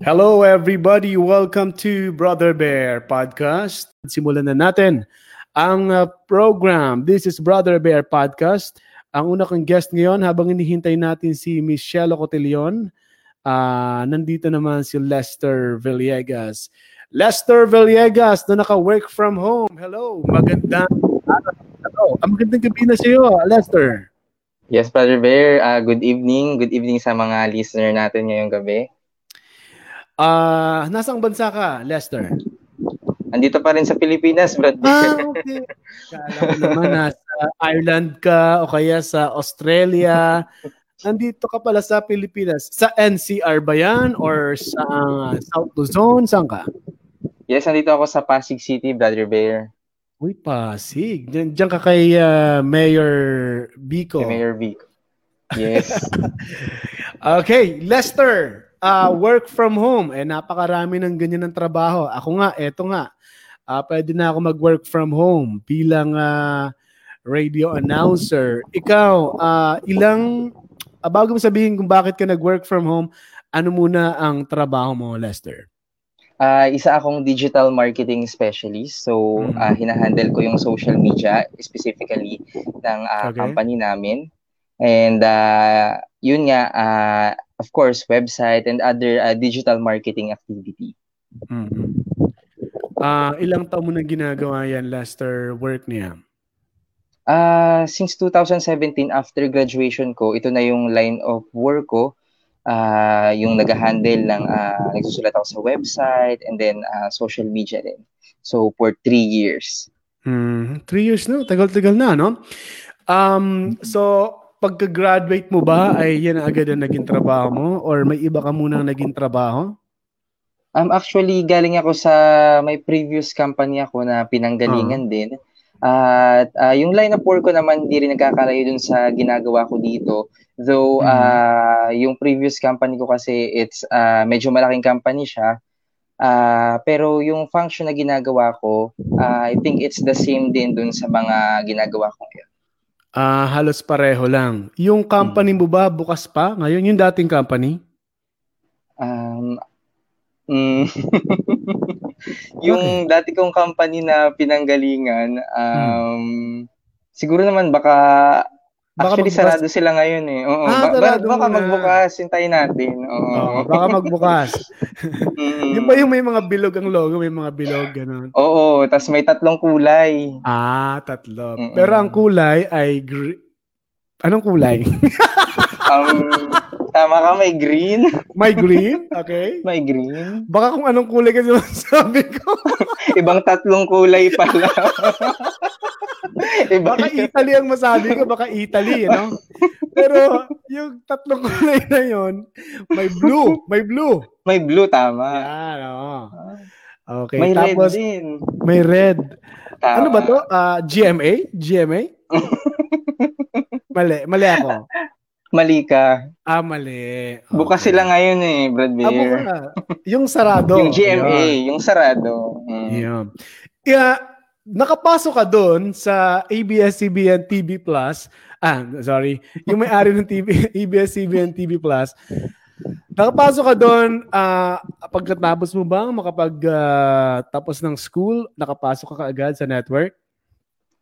Hello everybody, welcome to Brother Bear Podcast. Simulan na natin ang uh, program. This is Brother Bear Podcast. Ang una kong guest ngayon habang hinihintay natin si Michelle Cotillon, uh, nandito naman si Lester Villegas. Lester Villegas na naka-work from home. Hello, magandang araw. Ang magandang gabi na sa iyo, Lester. Yes, Brother Bear. Uh, good evening. Good evening sa mga listener natin ngayong gabi. Ah, uh, nasang bansa ka, Lester? Andito pa rin sa Pilipinas, Brad. Ah, okay. Kala naman nasa Ireland ka o kaya sa Australia. Nandito ka pala sa Pilipinas. Sa NCR ba yan? Or sa uh, South Luzon? Saan ka? Yes, nandito ako sa Pasig City, Brother Bear. Uy, Pasig. Diyan, diyan ka kay uh, Mayor Bico. Kay Mayor Bico. Yes. okay, Lester uh, work from home. Eh, napakarami ng ganyan ng trabaho. Ako nga, eto nga. Uh, pwede na ako mag-work from home bilang uh, radio announcer. Ikaw, uh, ilang, uh, bago mo sabihin kung bakit ka nag-work from home, ano muna ang trabaho mo, Lester? Uh, isa akong digital marketing specialist. So, uh, hinahandle ko yung social media, specifically ng uh, okay. company namin. And uh, yun nga, uh, of course, website and other uh, digital marketing activity. Mm-hmm. Uh, ilang taon mo na ginagawa yan, Lester, work niya? Uh, since 2017, after graduation ko, ito na yung line of work ko. Uh, yung nag-handle ng, uh, nagsusulat ako sa website and then uh, social media din. So, for three years. Mm, three years na, tagal-tagal na, no? Um, so, pagka-graduate mo ba ay yan agad ang naging trabaho mo or may iba ka muna naging trabaho? Um, actually, galing ako sa may previous company ako na pinanggalingan uh-huh. din. At uh, yung line of work ko naman hindi rin nagkakalayo dun sa ginagawa ko dito. Though uh, yung previous company ko kasi it's uh, medyo malaking company siya. Uh, pero yung function na ginagawa ko, uh, I think it's the same din dun sa mga ginagawa ko ngayon. Ah, uh, halos pareho lang. Yung company mo ba bukas pa ngayon yung dating company? Um mm, yung dati kong company na pinanggalingan um hmm. siguro naman baka Baka Actually, magbukas. sarado sila ngayon eh. Oo. Ah, ba- baka, baka magbukas. Hintayin natin. Oo. Oo baka magbukas. mm. Yung ba yung may mga bilog ang logo? May mga bilog, gano'n? Oo. Tapos may tatlong kulay. Ah, tatlo. Mm-mm. Pero ang kulay ay... Gr- Anong kulay? um, tama ka, may green. May green? Okay. May green. Baka kung anong kulay kasi sabi ko. Ibang tatlong kulay pala. Iba. Baka Italy ang masabi ko, baka Italy, you know? Pero yung tatlong kulay na yon, may blue, may blue. May blue, tama. Yan, oo. Okay, may tapos, red din. May red. Tama. Ano ba to? Uh, GMA? GMA? mali, mali ako. Mali ka. Ah, mali. Okay. Bukas sila ngayon eh, Brad Beer. Ah, yung sarado. yung GMA, yun. yung sarado. Mm. Yeah. Yeah, nakapasok ka doon sa ABS-CBN TV Plus, ah, sorry, yung may-ari ng TV, ABS-CBN TV Plus, nakapasok ka doon, uh, pagkatapos mo ba makapag uh, tapos ng school, nakapasok ka kaagad sa network?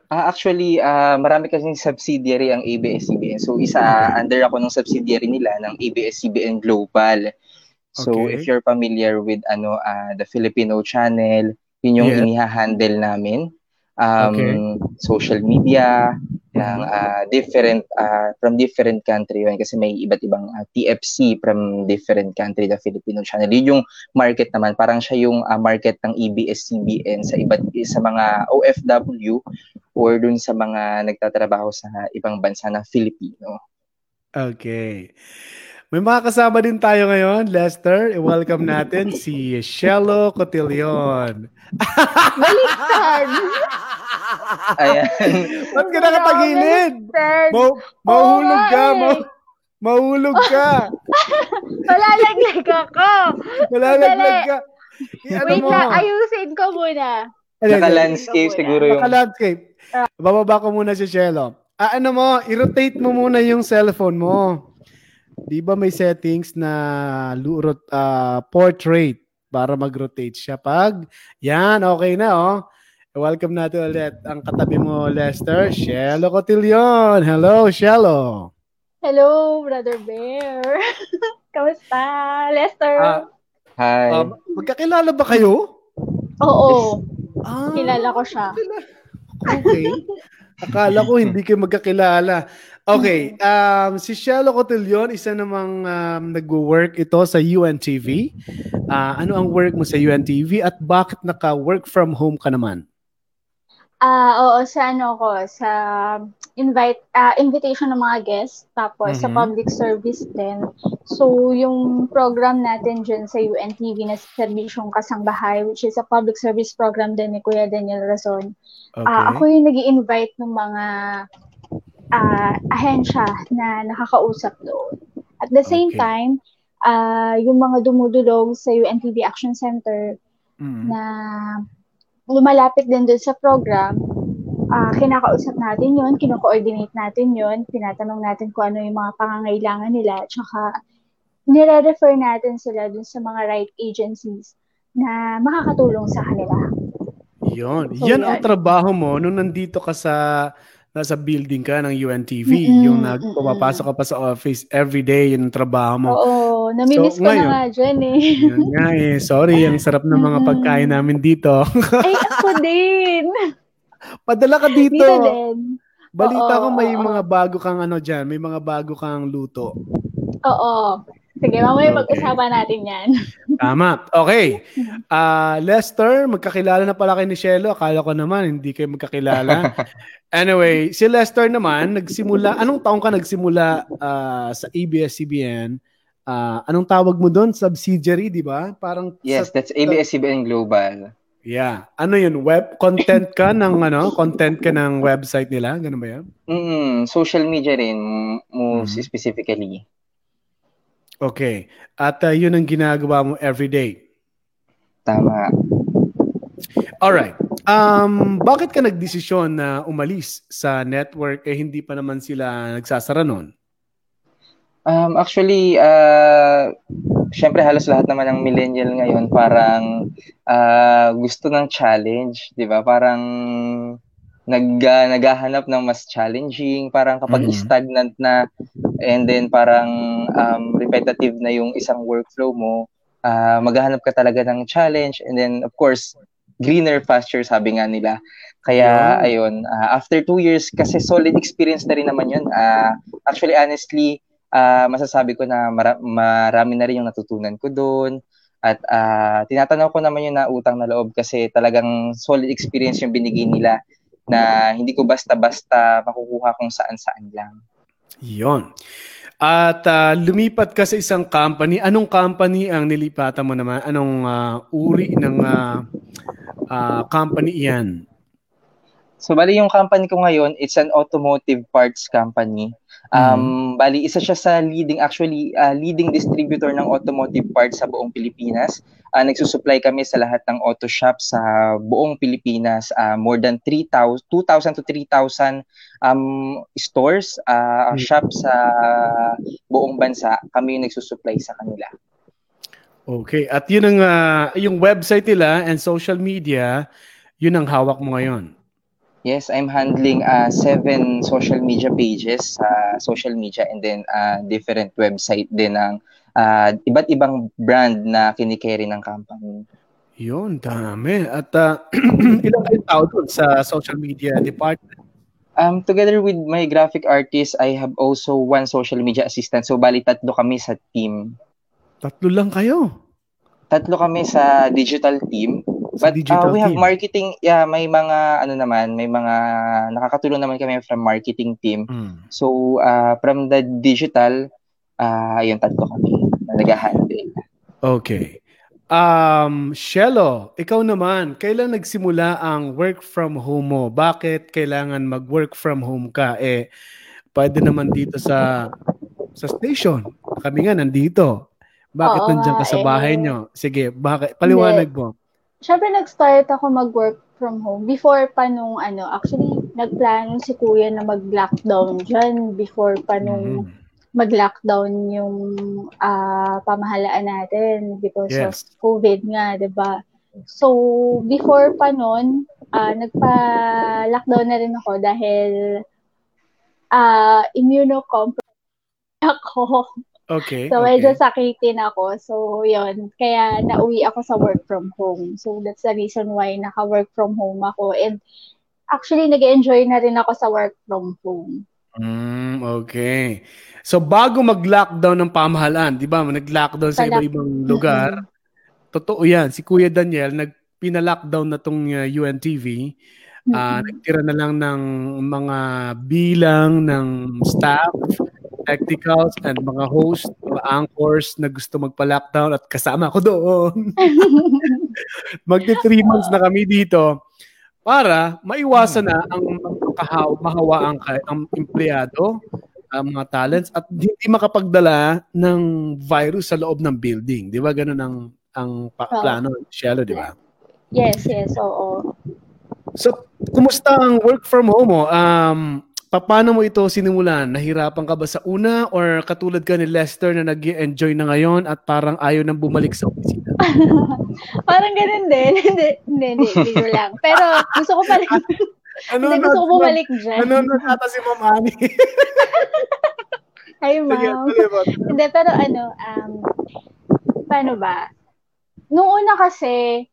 Uh, actually, uh, marami kasing subsidiary ang ABS-CBN. So, isa under ako ng subsidiary nila ng ABS-CBN Global. So, okay. if you're familiar with ano uh, the Filipino channel, yun yung yeah. iniha-handle namin. Um, okay. Social media, ng uh, different uh, from different country yun. Kasi may iba't ibang uh, TFC from different country the Filipino channel. Yun yung market naman. Parang siya yung uh, market ng ABS-CBN sa iba't sa mga OFW or dun sa mga nagtatrabaho sa ibang bansa na Filipino. Okay may mga kasama din tayo ngayon, Lester. I-welcome natin si Shello Cotillion. Baliktad! Ayan. Ba't ka nakatagilid? Ma- mahulog ka. Ma- mahulog ka. Malalaglag ako. Malalaglag ka. I- ano Wait mo? lang, ayusin ko muna. Naka-landscape siguro yung... Naka-landscape. Bababa ko muna si Shello. Ah, ano mo, i-rotate mo muna yung cellphone mo. Di ba may settings na uh, portrait para mag-rotate siya pag yan, okay na oh. Welcome natin ulit ang katabi mo, Lester, Shelo Cotillion. Hello, Shelo. Hello, Brother Bear. Kamusta, Lester? Uh, Hi. Uh, magkakilala ba kayo? Oo. Ah, Kilala ko siya. Okay. Akala ko hindi kayo magkakilala. Okay, um, si Shelo Cotillion, isa namang um, nagwo-work ito sa UNTV. Uh, ano ang work mo sa UNTV at bakit naka-work from home ka naman? Ah, oo, sa ano ko, sa invite uh, invitation ng mga guests, tapos mm-hmm. sa public service din. So, yung program natin dyan sa UNTV na Serbisyong Kasangbahay, which is a public service program din ni Kuya Daniel Razon. Okay. Uh, ako yung nag invite ng mga uh, ahensya na nakakausap doon. At the same okay. time, uh, yung mga dumudulog sa UNTV Action Center mm-hmm. na lumalapit din doon sa program, uh, kinakausap natin yon, kino-coordinate natin yon, tinatanong natin kung ano yung mga pangangailangan nila, tsaka nire-refer natin sila dun sa mga right agencies na makakatulong sa kanila. Yon. So, yan, yan ang trabaho mo nung nandito ka sa nasa building ka ng UNTV, mm-hmm, yung nagpapasok ka pa sa office every day, yun ang trabaho mo. Oo, namimiss so, ko ngayon, na nga dyan eh. yun nga eh. Sorry, ang sarap ng mga pagkain namin dito. Ay, ako din. Padala ka dito. Dito din. Balita oo, ko may oo. mga bago kang ano dyan, may mga bago kang luto. Oo. Sige, mamaya okay. pag-usapan natin yan. Tama. Okay. Uh, Lester, magkakilala na pala kay ni Shelo. Akala ko naman, hindi kayo magkakilala. anyway, si Lester naman, nagsimula, anong taong ka nagsimula uh, sa ABS-CBN? Uh, anong tawag mo doon? Subsidiary, di ba? Parang Yes, sa, that's ABS-CBN Global. Yeah. Ano yun? Web content ka ng ano? Content ka ng website nila? Ganun ba yan? Mm, social media rin, most mm-hmm. specifically. Okay. At uh, yun ang ginagawa mo every day. Tama. All right. Um, bakit ka nagdesisyon na umalis sa network eh hindi pa naman sila nagsasara noon? Um, actually, uh, syempre halos lahat naman ng millennial ngayon parang uh, gusto ng challenge, 'di ba? Parang nag uh, naghahanap ng mas challenging, parang kapag mm-hmm. stagnant na and then parang um, repetitive na yung isang workflow mo, uh, maghahanap ka talaga ng challenge and then of course, greener pasture sabi nga nila. Kaya yeah. ayun, uh, after two years kasi solid experience na rin naman 'yun. Uh, actually honestly, uh, masasabi ko na mara- marami na rin yung natutunan ko doon. At uh, tinatanaw ko naman yung nautang na loob kasi talagang solid experience yung binigay nila na hindi ko basta-basta makukuha kung saan-saan lang. Yon. At uh, lumipat ka sa isang company. Anong company ang nilipatan mo naman? Anong uh, uri ng uh, uh, company iyan? So bali yung company ko ngayon, it's an automotive parts company. Um mm. bali isa siya sa leading actually uh, leading distributor ng automotive parts sa buong Pilipinas. Uh, nagsusupply kami sa lahat ng auto shop sa buong Pilipinas. Uh, more than 3,000 2,000 to 3,000 um stores, uh, mm. shop sa buong bansa. Kami yung nagsusupply sa kanila. Okay, at yun ang uh, yung website nila and social media, yun ang hawak mo ngayon. Yes, I'm handling uh, seven social media pages sa uh, social media and then uh, different website din ng uh, iba't ibang brand na kinikerry ng company. Yun, dami. At uh, ilang kayo tao doon sa social media department? Um, together with my graphic artist, I have also one social media assistant. So, bali tatlo kami sa team. Tatlo lang kayo? Tatlo kami sa digital team. But uh, we have team. marketing, yeah, may mga ano naman, may mga nakakatulong naman kami from marketing team. Mm. So uh, from the digital, uh, ayun tatlo kami na nag-handle. Okay. Um, Shelo, ikaw naman, kailan nagsimula ang work from home mo? Bakit kailangan mag-work from home ka? Eh, pwede naman dito sa sa station. Kami nga nandito. Bakit Oo, nandiyan ka sa bahay eh. nyo? Sige, bakit? Paliwanag mo syempre nag-start ako mag-work from home before pa nung ano, actually nagplano si kuya na mag-lockdown dyan before pa nung mm-hmm. mag-lockdown yung uh, pamahalaan natin because yes. of COVID nga, 'di ba? So, before pa noon, uh, nagpa-lockdown na rin ako dahil uh, immunocompromised ako. Okay. So, medyo okay. sakitin ako. So, yon Kaya, nauwi ako sa work from home. So, that's the reason why naka-work from home ako. And, actually, nag enjoy na rin ako sa work from home. Mm, okay. So, bago mag-lockdown ng pamahalaan, di ba? Nag-lockdown sa iba-ibang lugar. Mm-hmm. Totoo yan. Si Kuya Daniel, nag pina-lockdown na tong uh, UNTV. Uh, mm-hmm. Nagtira na lang ng mga bilang ng staff, technicals, and mga host, mga anchors na gusto magpa-lockdown at kasama ko doon. Magti three months na kami dito para maiwasan na ang makahaw, mahawa ang, ang empleyado, ang mga talents at hindi makapagdala ng virus sa loob ng building. Di ba? Ganun ang ang pa- plano, Shelo, di ba? Yes, yes, oo. So, kumusta ang work from home mo? Um, paano mo ito sinimulan? Nahirapan ka ba sa una or katulad ka ni Lester na nag enjoy na ngayon at parang ayaw nang bumalik sa opisina? parang ganun din. hindi, hindi, hindi, lang. Pero gusto ko pa rin. ano hindi, gusto ko bumalik dyan. Ano na si Ma'am Ani? Ay, ma'am. Hindi, pero ano, um, paano ba? Noong una kasi,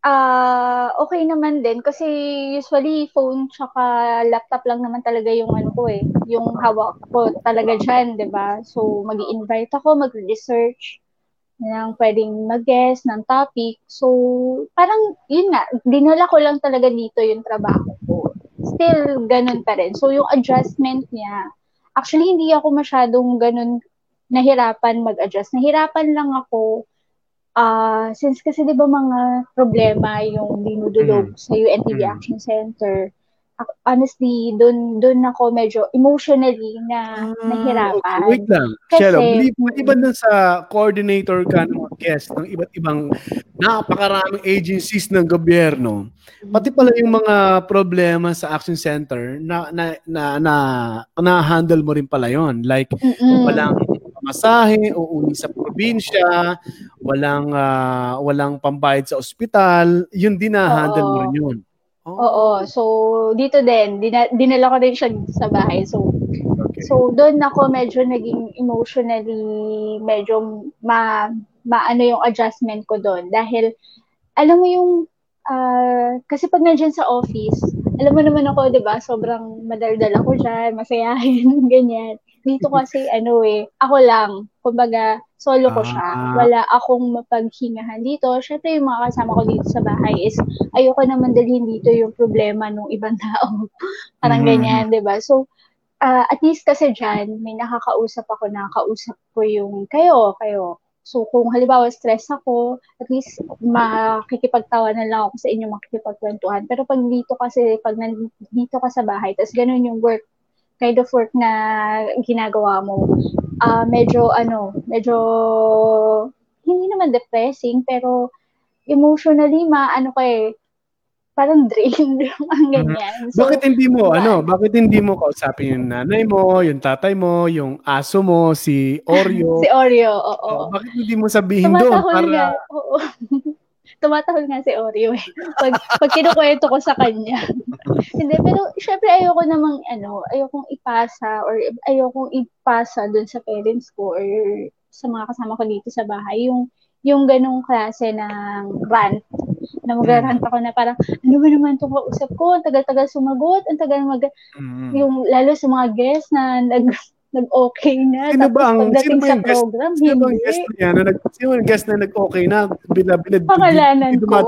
Ah, okay naman din kasi usually phone tsaka laptop lang naman talaga yung ano ko eh, yung hawak ko talaga diyan, 'di ba? So magi-invite ako, mag-research ng pwedeng mag-guest ng topic. So parang yun nga, dinala ko lang talaga dito yung trabaho ko. Still ganun pa rin. So yung adjustment niya, actually hindi ako masyadong ganun nahirapan mag-adjust. Nahirapan lang ako uh, since kasi 'di ba mga problema yung dinudulog mm. sa UNTV mm. Action Center, honestly, doon doon ako medyo emotionally na uh, nahirapan. Wait lang. Kasi, Shelo, maliban mm. sa coordinator ka ng guest ng iba't ibang napakaraming agencies ng gobyerno, pati pala yung mga problema sa Action Center na na na na, na handle mo rin pala yon like Mm-mm. walang pamasahe, uuwi sa probinsya, walang uh, walang pambayad sa ospital, yun din na handle mo rin yun. Oh. Oo, so dito din dina, dinala ko din siya sa bahay. So okay. so doon ako medyo naging emotionally medyo ma maano yung adjustment ko doon dahil alam mo yung uh, kasi pag nandiyan sa office, alam mo naman ako, 'di ba? Sobrang madaldal ako diyan, masayahin, ganyan. Dito kasi ano eh, ako lang, kumbaga solo ko siya. Ah. Wala akong mapaghingahan dito. Syempre yung mga kasama ko dito sa bahay is ayoko naman dalhin dito yung problema ng ibang tao. Parang mm. ganyan, 'di ba? So uh, at least kasi diyan may nakakausap ako, nakakausap ko yung kayo, kayo. So, kung halimbawa stress ako, at least makikipagtawanan lang ako sa inyo, makikipagkwentuhan. Pero pag dito kasi, pag nandito ka sa bahay, tapos ganun yung work kind of work na ginagawa mo, uh, medyo ano, medyo hindi naman depressing, pero emotionally maano ka eh, parang drained ang mm-hmm. ganyan. So, bakit hindi mo ba? ano, bakit hindi mo kausapin yung nanay mo, yung tatay mo, yung aso mo, si Oreo? si Oreo, oo. Oh, bakit hindi mo sabihin doon para nga, oo. tumatahol nga si Oreo eh. Pag, pag kinukwento ko sa kanya. Hindi, pero syempre ayoko namang ano, ayokong ipasa or ayokong ipasa dun sa parents ko or sa mga kasama ko dito sa bahay yung yung ganong klase ng rant na mag-rant ako na parang ano ba naman itong kausap ko ang tagal-tagal sumagot ang tagal mag mm-hmm. yung lalo sa mga guests na nag nag-okay na. Sino ba ang, sino ba yung guest, program, sino ba ang guest na nag, sino yung guest na nag-okay na? Bila, bila, Pangalanan hindi, ko.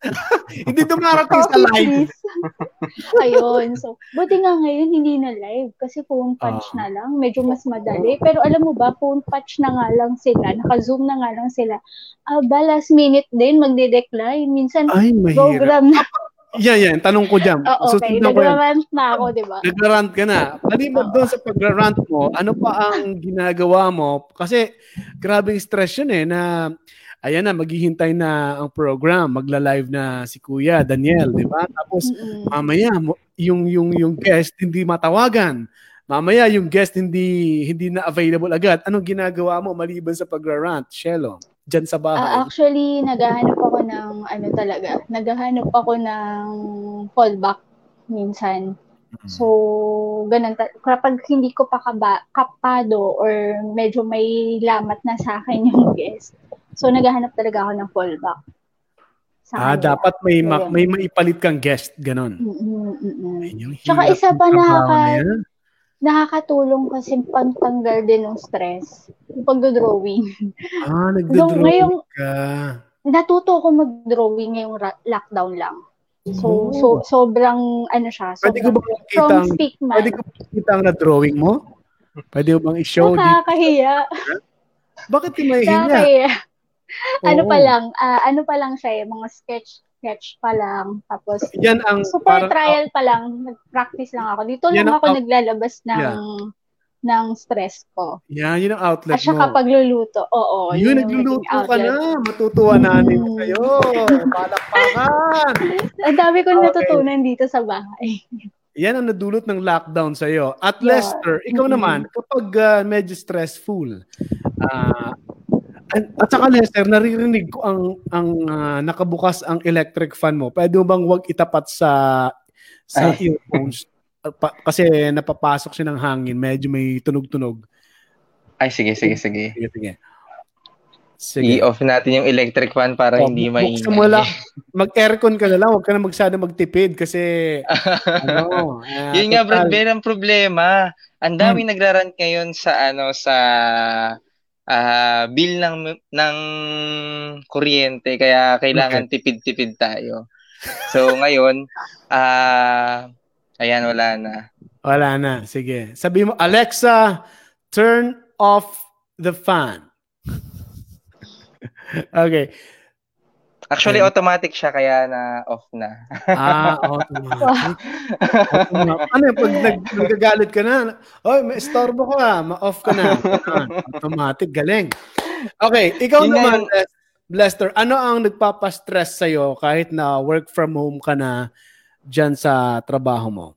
hindi dumarating sa live. Ayun. So, buti nga ngayon hindi na live kasi phone patch uh, na lang. Medyo mas madali. Pero alam mo ba, phone patch na nga lang sila. Naka-zoom na nga lang sila. Uh, ba, last minute din, magde-decline. Minsan, Ay, program na. Yeah, yeah. Tanong ko dyan. Oh, okay. Nagra-rant na ako, di ba? Nagra-rant ka na. Maliban doon sa pag-rant mo, ano pa ang ginagawa mo? Kasi grabe stress yun eh na ayan na, maghihintay na ang program. Magla-live na si Kuya Daniel, di ba? Tapos mamaya, yung, yung, yung guest hindi matawagan. mamaya yung guest hindi hindi na available agad. Anong ginagawa mo maliban sa pagra-rant, Shelo? Diyan sa bahay. Uh, actually, naghahanap ako ng ano talaga. Naghahanap ako ng fallback minsan. Mm-hmm. So, ganun. Kapag hindi ko pa kaba, kapado or medyo may lamat na sa akin yung guest, so naghahanap talaga ako ng fallback. Ah, kanila. dapat may ma- may maipalit kang guest, ganun. Mm-mm. Tsaka isa pa nakaka nakakatulong kasi pagtanggal din ng stress. Yung pagdo-drawing. Ah, nagdo-drawing ngayong, ka. Natuto ako mag-drawing ngayong ra- lockdown lang. So, oh. so sobrang ano siya, sobrang pwede ko bang makita ang, Pwede ko makita ang na-drawing mo? Pwede mo bang i-show? Nakakahiya. Bakit di mahihiya? Nakakahiya ano pa lang, uh, ano pa lang siya, eh, mga sketch sketch pa lang. Tapos, yan ang super parang, trial pa lang. Nag-practice lang ako. Dito lang ako out- naglalabas ng yeah. ng stress ko. Yan, yun ang outlet At saka mo. pagluluto. Oo. Yun, yun nagluluto ka na. Matutuwa natin mm. kayo. Palakpakan. ang dami kong okay. natutunan dito sa bahay. Yan ang nadulot ng lockdown sa iyo. At yeah. Lester, ikaw mm-hmm. naman, kapag uh, medyo stressful, uh, at saka Lester, naririnig ko ang ang uh, nakabukas ang electric fan mo. Pwede mo bang wag itapat sa sa Ay. earphones? pa, kasi napapasok siya ng hangin, medyo may tunog-tunog. Ay, sige, sige, sige. Sige, sige. Sige. I-off natin yung electric fan para oh, hindi maingay. Mo lang, mag-aircon ka na lang, huwag ka na magsada magtipid kasi ano, uh, Yun nga, Brad, ang problema. Ang daming hmm. nagrarant ngayon sa ano sa uh, bill ng ng kuryente kaya kailangan okay. tipid-tipid tayo. So ngayon, ah uh, ayan wala na. Wala na. Sige. Sabi mo Alexa, turn off the fan. okay. Actually, okay. automatic siya kaya na off na. ah, automatic. automatic. Ano yung pag nag, nagagalit ka na, oy, may istorbo ka, ma-off ka na. automatic, galing. Okay, ikaw Yun naman, yung... Lester, ano ang nagpapastress sa'yo kahit na work from home ka na dyan sa trabaho mo?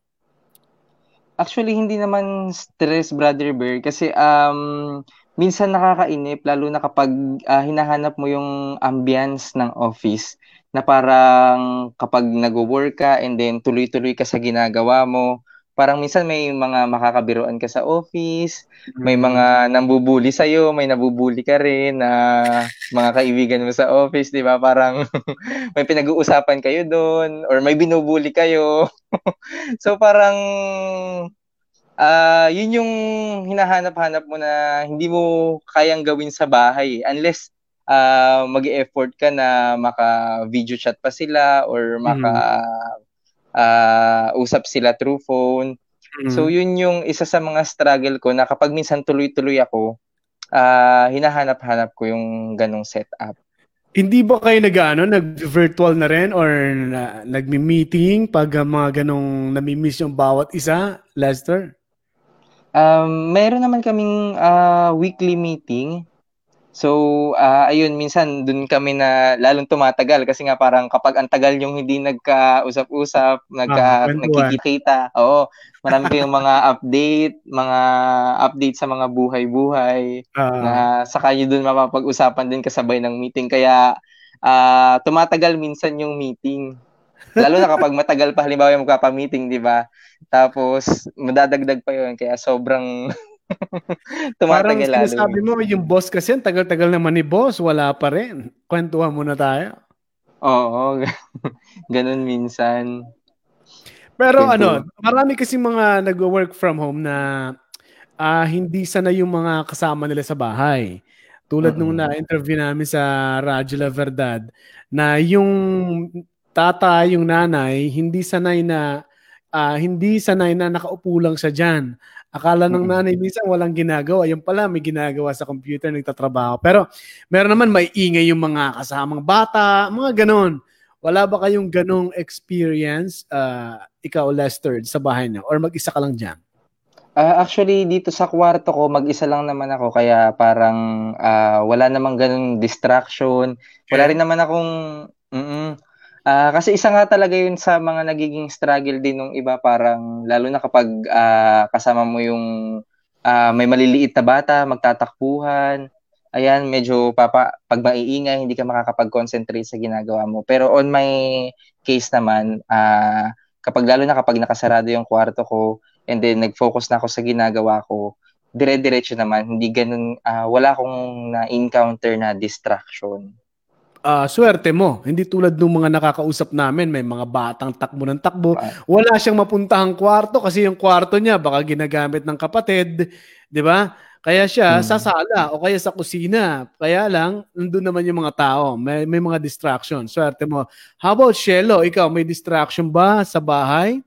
Actually, hindi naman stress, Brother Bear, kasi um, minsan nakakainip lalo na kapag uh, hinahanap mo yung ambience ng office na parang kapag nagwo-work ka and then tuloy-tuloy ka sa ginagawa mo parang minsan may mga makakabiruan ka sa office, may mm. mga nambubuli sa iyo, may nabubuli ka rin na uh, mga kaibigan mo sa office, 'di ba? Parang may pinag-uusapan kayo doon or may binubuli kayo. so parang uh, yun yung hinahanap-hanap mo na hindi mo kayang gawin sa bahay unless uh, mag-effort ka na maka-video chat pa sila or maka mm. uh, usap sila through phone. Mm. So yun yung isa sa mga struggle ko na kapag minsan tuloy-tuloy ako, uh, hinahanap-hanap ko yung ganong setup. Hindi ba kayo nag-ano, nag-virtual na rin or na, nagmi-meeting pag mga ganong nami-miss yung bawat isa, Lester? Um, meron naman kaming uh, weekly meeting. So, uh, ayun, minsan dun kami na lalong tumatagal kasi nga parang kapag ang tagal yung hindi nagka-usap-usap, nagka, ah, nagkikita, oo, marami kayong mga update, mga update sa mga buhay-buhay uh, na saka nyo dun mapapag-usapan din kasabay ng meeting. Kaya, uh, tumatagal minsan yung meeting. Lalo na kapag matagal pa, halimbawa yung magpapa-meeting, di ba? Tapos, madadagdag pa yun. Kaya sobrang tumatagal lalo. Parang sabi mo, yung boss kasi, tagal-tagal naman ni boss, wala pa rin. Kwentuhan muna tayo. Oo, ganun minsan. Pero Ito. ano, marami kasi mga nag-work from home na uh, hindi sana yung mga kasama nila sa bahay. Tulad uh-huh. nung na-interview namin sa Radyo La Verdad, na yung tatay, yung nanay, hindi sanay na uh, hindi sanay na nakaupo lang sa diyan. Akala ng nanay minsan walang ginagawa. Yung pala may ginagawa sa computer, nagtatrabaho. Pero meron naman may ingay yung mga kasamang bata, mga ganon. Wala ba kayong ganong experience, uh, ikaw Lester, sa bahay niyo? Or mag-isa ka lang dyan? Uh, actually, dito sa kwarto ko, mag-isa lang naman ako. Kaya parang uh, wala namang ganong distraction. Wala rin naman akong... Mm-mm, Uh, kasi isa nga talaga yun sa mga nagiging struggle din ng iba parang lalo na kapag uh, kasama mo yung uh, may maliliit na bata, magtatakbuhan. Ayan, medyo papa, pag maiingay, hindi ka makakapag-concentrate sa ginagawa mo. Pero on my case naman, uh, kapag lalo na kapag nakasarado yung kwarto ko and then nag-focus na ako sa ginagawa ko, dire-diretso naman, hindi ganun, uh, wala akong na-encounter na distraction uh, swerte mo. Hindi tulad ng mga nakakausap namin, may mga batang takbo ng takbo. Wala siyang mapuntahang kwarto kasi yung kwarto niya baka ginagamit ng kapatid, 'di ba? Kaya siya hmm. sa sala o kaya sa kusina. Kaya lang, nandun naman yung mga tao. May, may mga distraction. Swerte mo. How about Shelo? Ikaw, may distraction ba sa bahay?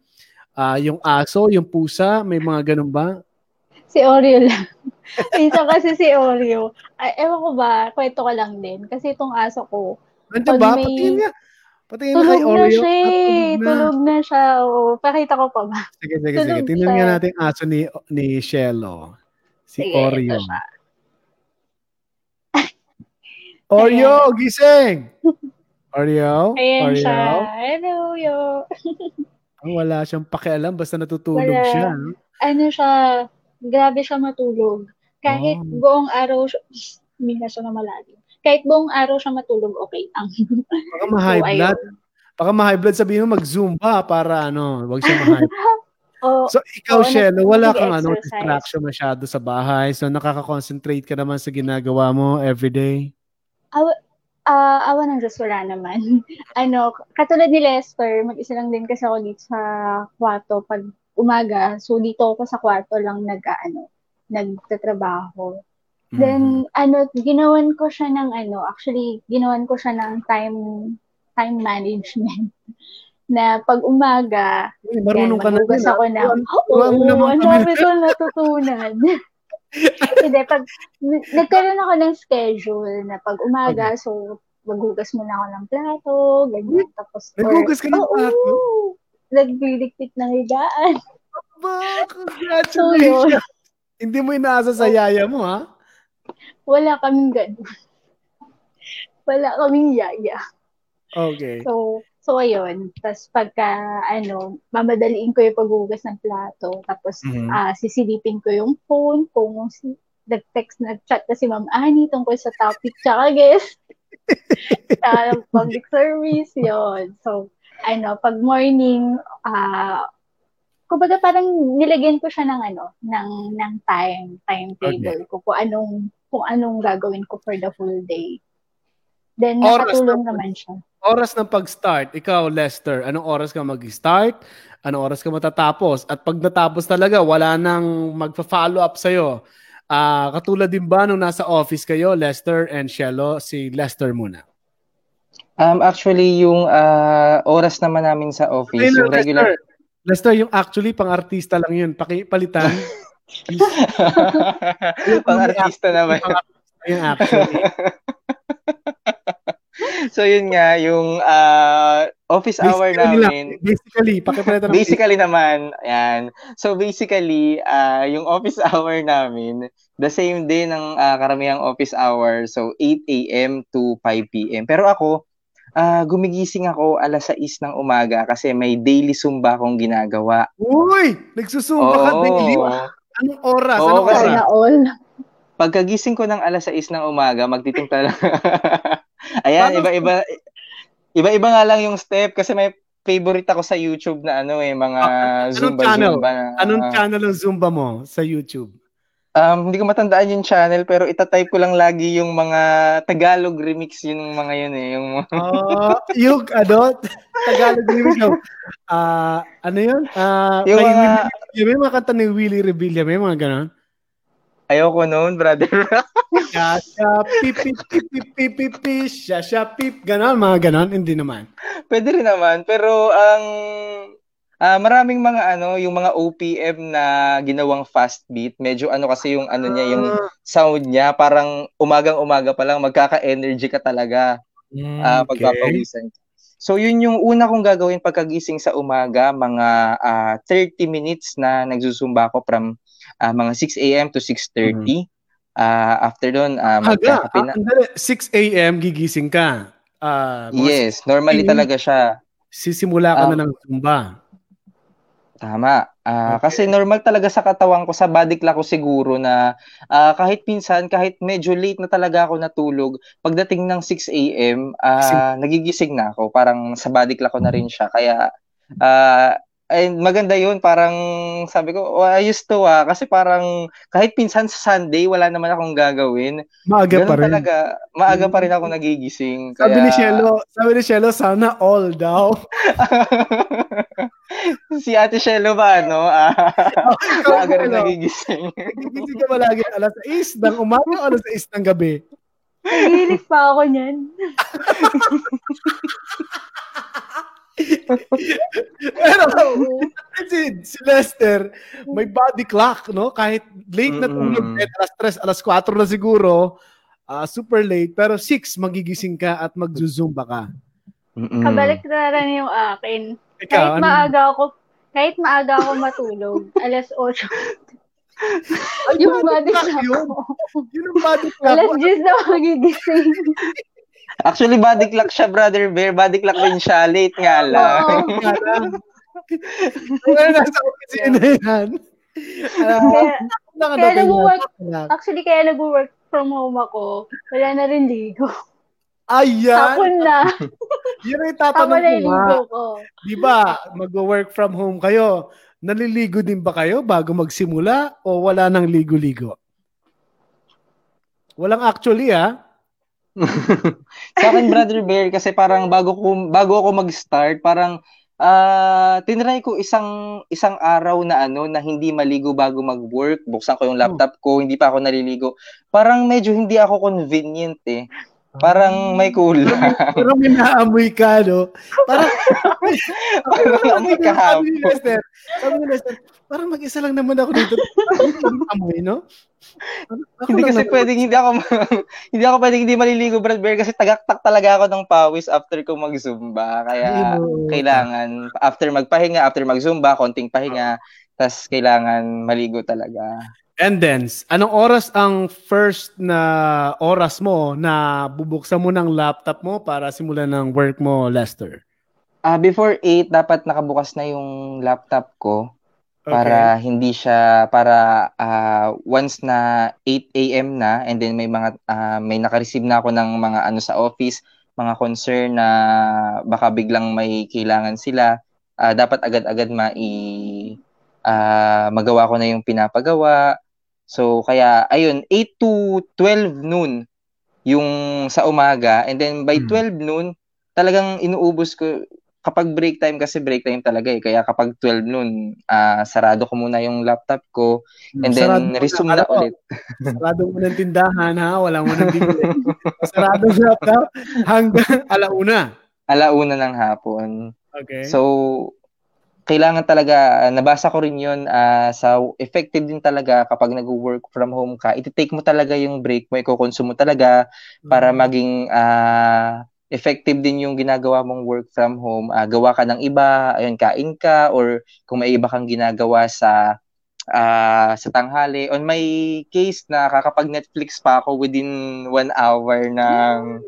Uh, yung aso, yung pusa, may mga ganun ba? Si Oreo lang. Minsan kasi si Oreo. Ay, ewan ko ba, kwento ko lang din. Kasi itong aso ko. Nandiyan ba? May... Patingin niya. Patingin tulog na kay Oreo. Na siya, eh. tulog, na. tulog na siya. Oo. Pakita ko pa ba? Sige, sige, tulog sige. Tingnan nga natin aso ni, ni Shello. Si sige, Oreo. Oreo, gising! Oreo? Ayan Oreo? siya. Hello, Oreo. Wala siyang pakialam, basta natutulog Wala. siya. Ano siya, grabe siya matulog. Kahit oh. buong araw, hindi na siya na malalim. Kahit buong araw siya matulog, okay lang. Baka ma-high so, blood. Ayun. Baka ma-high blood, sabihin mo mag-zumba para ano, wag siya ma-high oh, so, ikaw, oh, Shell, wala kang ano, distraction masyado sa bahay. So, nakaka-concentrate ka naman sa ginagawa mo everyday? Aw, uh, awa ng Diyos, wala naman. ano, katulad ni Lester, mag-isa lang din kasi ako dito sa kwarto pag umaga. So, dito ako sa kwarto lang nag, ano, nagtatrabaho. Mm-hmm. Then, ano, ginawan ko siya ng, ano, actually, ginawan ko siya ng time, time management. na pag umaga, Uy, marunong yan, ka na din. ako na, oo, oh, oh, ang dami ko natutunan. Hindi, pag, nagkaroon ako ng schedule na pag umaga, okay. so, maghugas muna ako ng plato, ganyan, tapos, Naghugas ka ng oh, plato? Oh, nagbiligpit ng higaan. Aba, congratulations! So, Hindi mo inaasa sa yaya mo, ha? Wala kaming ganun. Wala kaming yaya. Okay. So, so ayun. Tapos pagka, ano, mamadaliin ko yung paghugas ng plato. Tapos, mm-hmm. uh, sisilipin ko yung phone kung si, nag-text, nag-chat na si Ma'am Annie tungkol sa topic tsaka guest. sa public service, yon So, ano, pag morning, uh, kumbaga parang nilagyan ko siya ng ano, ng ng time, timetable okay. ko kung anong kung anong gagawin ko for the full day. Then nakatulong na, naman siya. Oras ng pag-start, ikaw Lester, anong oras ka mag-start? Anong oras ka matatapos? At pag natapos talaga, wala nang magfa-follow up sa'yo. Uh, katulad din ba nung nasa office kayo, Lester and Shello, si Lester muna? Um, actually, yung uh, oras naman namin sa office, okay, yung regular... Lester yung actually pang-artista lang yun. Pakipalitan. pang-artista naman. Yung actually. so yun nga, yung uh, office basically hour namin. Lang, basically, pakipalitan Basically naman, yan. So basically, uh, yung office hour namin, the same day ng uh, karamihang office hour. So 8 a.m. to 5 p.m. Pero ako, uh, gumigising ako alas 6 ng umaga kasi may daily zumba akong ginagawa. Uy! Nagsusumba oh. ka daily? Anong oras? Oo, Anong kasi, oras? all. Pagkagising ko ng alas 6 ng umaga, magtitimpla lang. Ayan, iba-iba. Iba-iba nga lang yung step kasi may favorite ako sa YouTube na ano eh, mga ah, Zumba channel? Zumba. Na, anong channel ng Zumba mo sa YouTube? Um, hindi ko matandaan yung channel pero itatype ko lang lagi yung mga Tagalog remix yung mga yun eh. Yung, uh, yung ano, Tagalog remix. No? Uh, ano yun? Uh, yung mga... May mga kanta ni Willie Revilla, may mga ganon. Ayoko noon, brother. Shasha, pip, pip, pip, pip, pip, pip, pip, shasha, pip, ganon, mga ganon, hindi naman. Pwede rin naman, pero ang Ah, maraming mga ano, yung mga OPM na ginawang fast beat, medyo ano kasi yung ano niya, yung ah. sound niya, parang umagang-umaga pa lang magkaka-energy ka talaga. Mm, uh, pagpapawisan. So yun yung una kong gagawin pagkagising sa umaga, mga uh, 30 minutes na nagsusumba ako from uh, mga 6 a.m. to 6:30. Mm. Uh, after doon, uh, magkakape na. 6 a.m. gigising ka. Uh, yes, normally talaga siya. Sisimula ka um, na ng Zumba. Tama. Uh, okay. Kasi normal talaga sa katawan ko, sa body clock ko siguro na uh, kahit pinsan, kahit medyo late na talaga ako natulog, pagdating ng 6 a.m., uh, nagigising na ako. Parang sa body clock ko na rin siya. Kaya uh, ay maganda yun parang sabi ko oh, ayos to ah kasi parang kahit pinsan sa Sunday wala naman akong gagawin maaga pa rin talaga maaga pa rin ako nagigising kaya... sabi ni Shelo sabi ni Shelo sana all daw si Ate Shelo ba ano ah, maaga rin ano? nagigising nagigising ka ba lagi alas 6 ng umaga o alas 6 ng gabi Nagilig pa ako niyan. Pero si, si Lester, may body clock, no? Kahit late na tulog, mm. alas 3, alas 4 na siguro, uh, super late, pero 6 magigising ka at magzuzumba ka. Mm-mm. Kabalik na rin yung akin. Ikaw, kahit ano? maaga ako, kahit maaga ako matulog, alas 8. Ay, yung body clock yun. Yun ang body clock. Alas 10 na magigising. Actually, body clock siya, Brother Bear. Body clock rin siya. Late nga lang. Kaya nasa opisina yan. Kaya, kaya nag-work, actually, kaya nag-work from home ako. Wala na rin ligo. Ayan! Tapon na. Yun ay tatanong ko. Ko. Di ba, mag-work from home kayo. Naliligo din ba kayo bago magsimula o wala nang ligo-ligo? Walang actually ah. sa akin, Brother Bear, kasi parang bago ko, bago ako mag-start, parang uh, tinry ko isang isang araw na ano na hindi maligo bago mag-work. Buksan ko yung laptop ko, hindi pa ako naliligo. Parang medyo hindi ako convenient eh. Parang may kulang. Pero may naamoy ka, no? Parang, parang amoy ka hapon. Sabi ni Lester, parang mag-isa lang naman ako dito. amoy, no? Ako hindi kasi pwedeng hindi ako hindi ako pwedeng hindi maliligo Brad Bear kasi tagaktak talaga ako ng pawis after ko mag-zumba. Kaya kailangan after magpahinga, after mag-zumba, konting pahinga, tas kailangan maligo talaga. And then, anong oras ang first na oras mo na bubuksan mo ng laptop mo para simulan ng work mo, Lester? Uh, before 8, dapat nakabukas na yung laptop ko para okay. hindi siya para uh, once na 8 AM na and then may mga uh, may naka-receive na ako ng mga ano sa office, mga concern na baka biglang may kailangan sila, uh, dapat agad-agad mai uh, magawa ko na yung pinapagawa. So kaya ayun 8 to 12 noon yung sa umaga and then by 12 hmm. noon talagang inuubos ko kapag break time kasi break time talaga eh. Kaya kapag 12 noon, uh, sarado ko muna yung laptop ko and then sarado resume na, na ulit. sarado mo ng tindahan ha, wala mo nang bibili. sarado yung laptop hanggang alauna. Alauna ng hapon. Okay. So, kailangan talaga, nabasa ko rin yun, uh, sa effective din talaga kapag nag-work from home ka, iti-take mo talaga yung break mo, iko-consume mo talaga para mm. maging uh, effective din yung ginagawa mong work from home. Uh, gawa ka ng iba, ayun, kain ka, or kung may iba kang ginagawa sa uh, sa tanghali. On my case, nakakapag-Netflix pa ako within one hour ng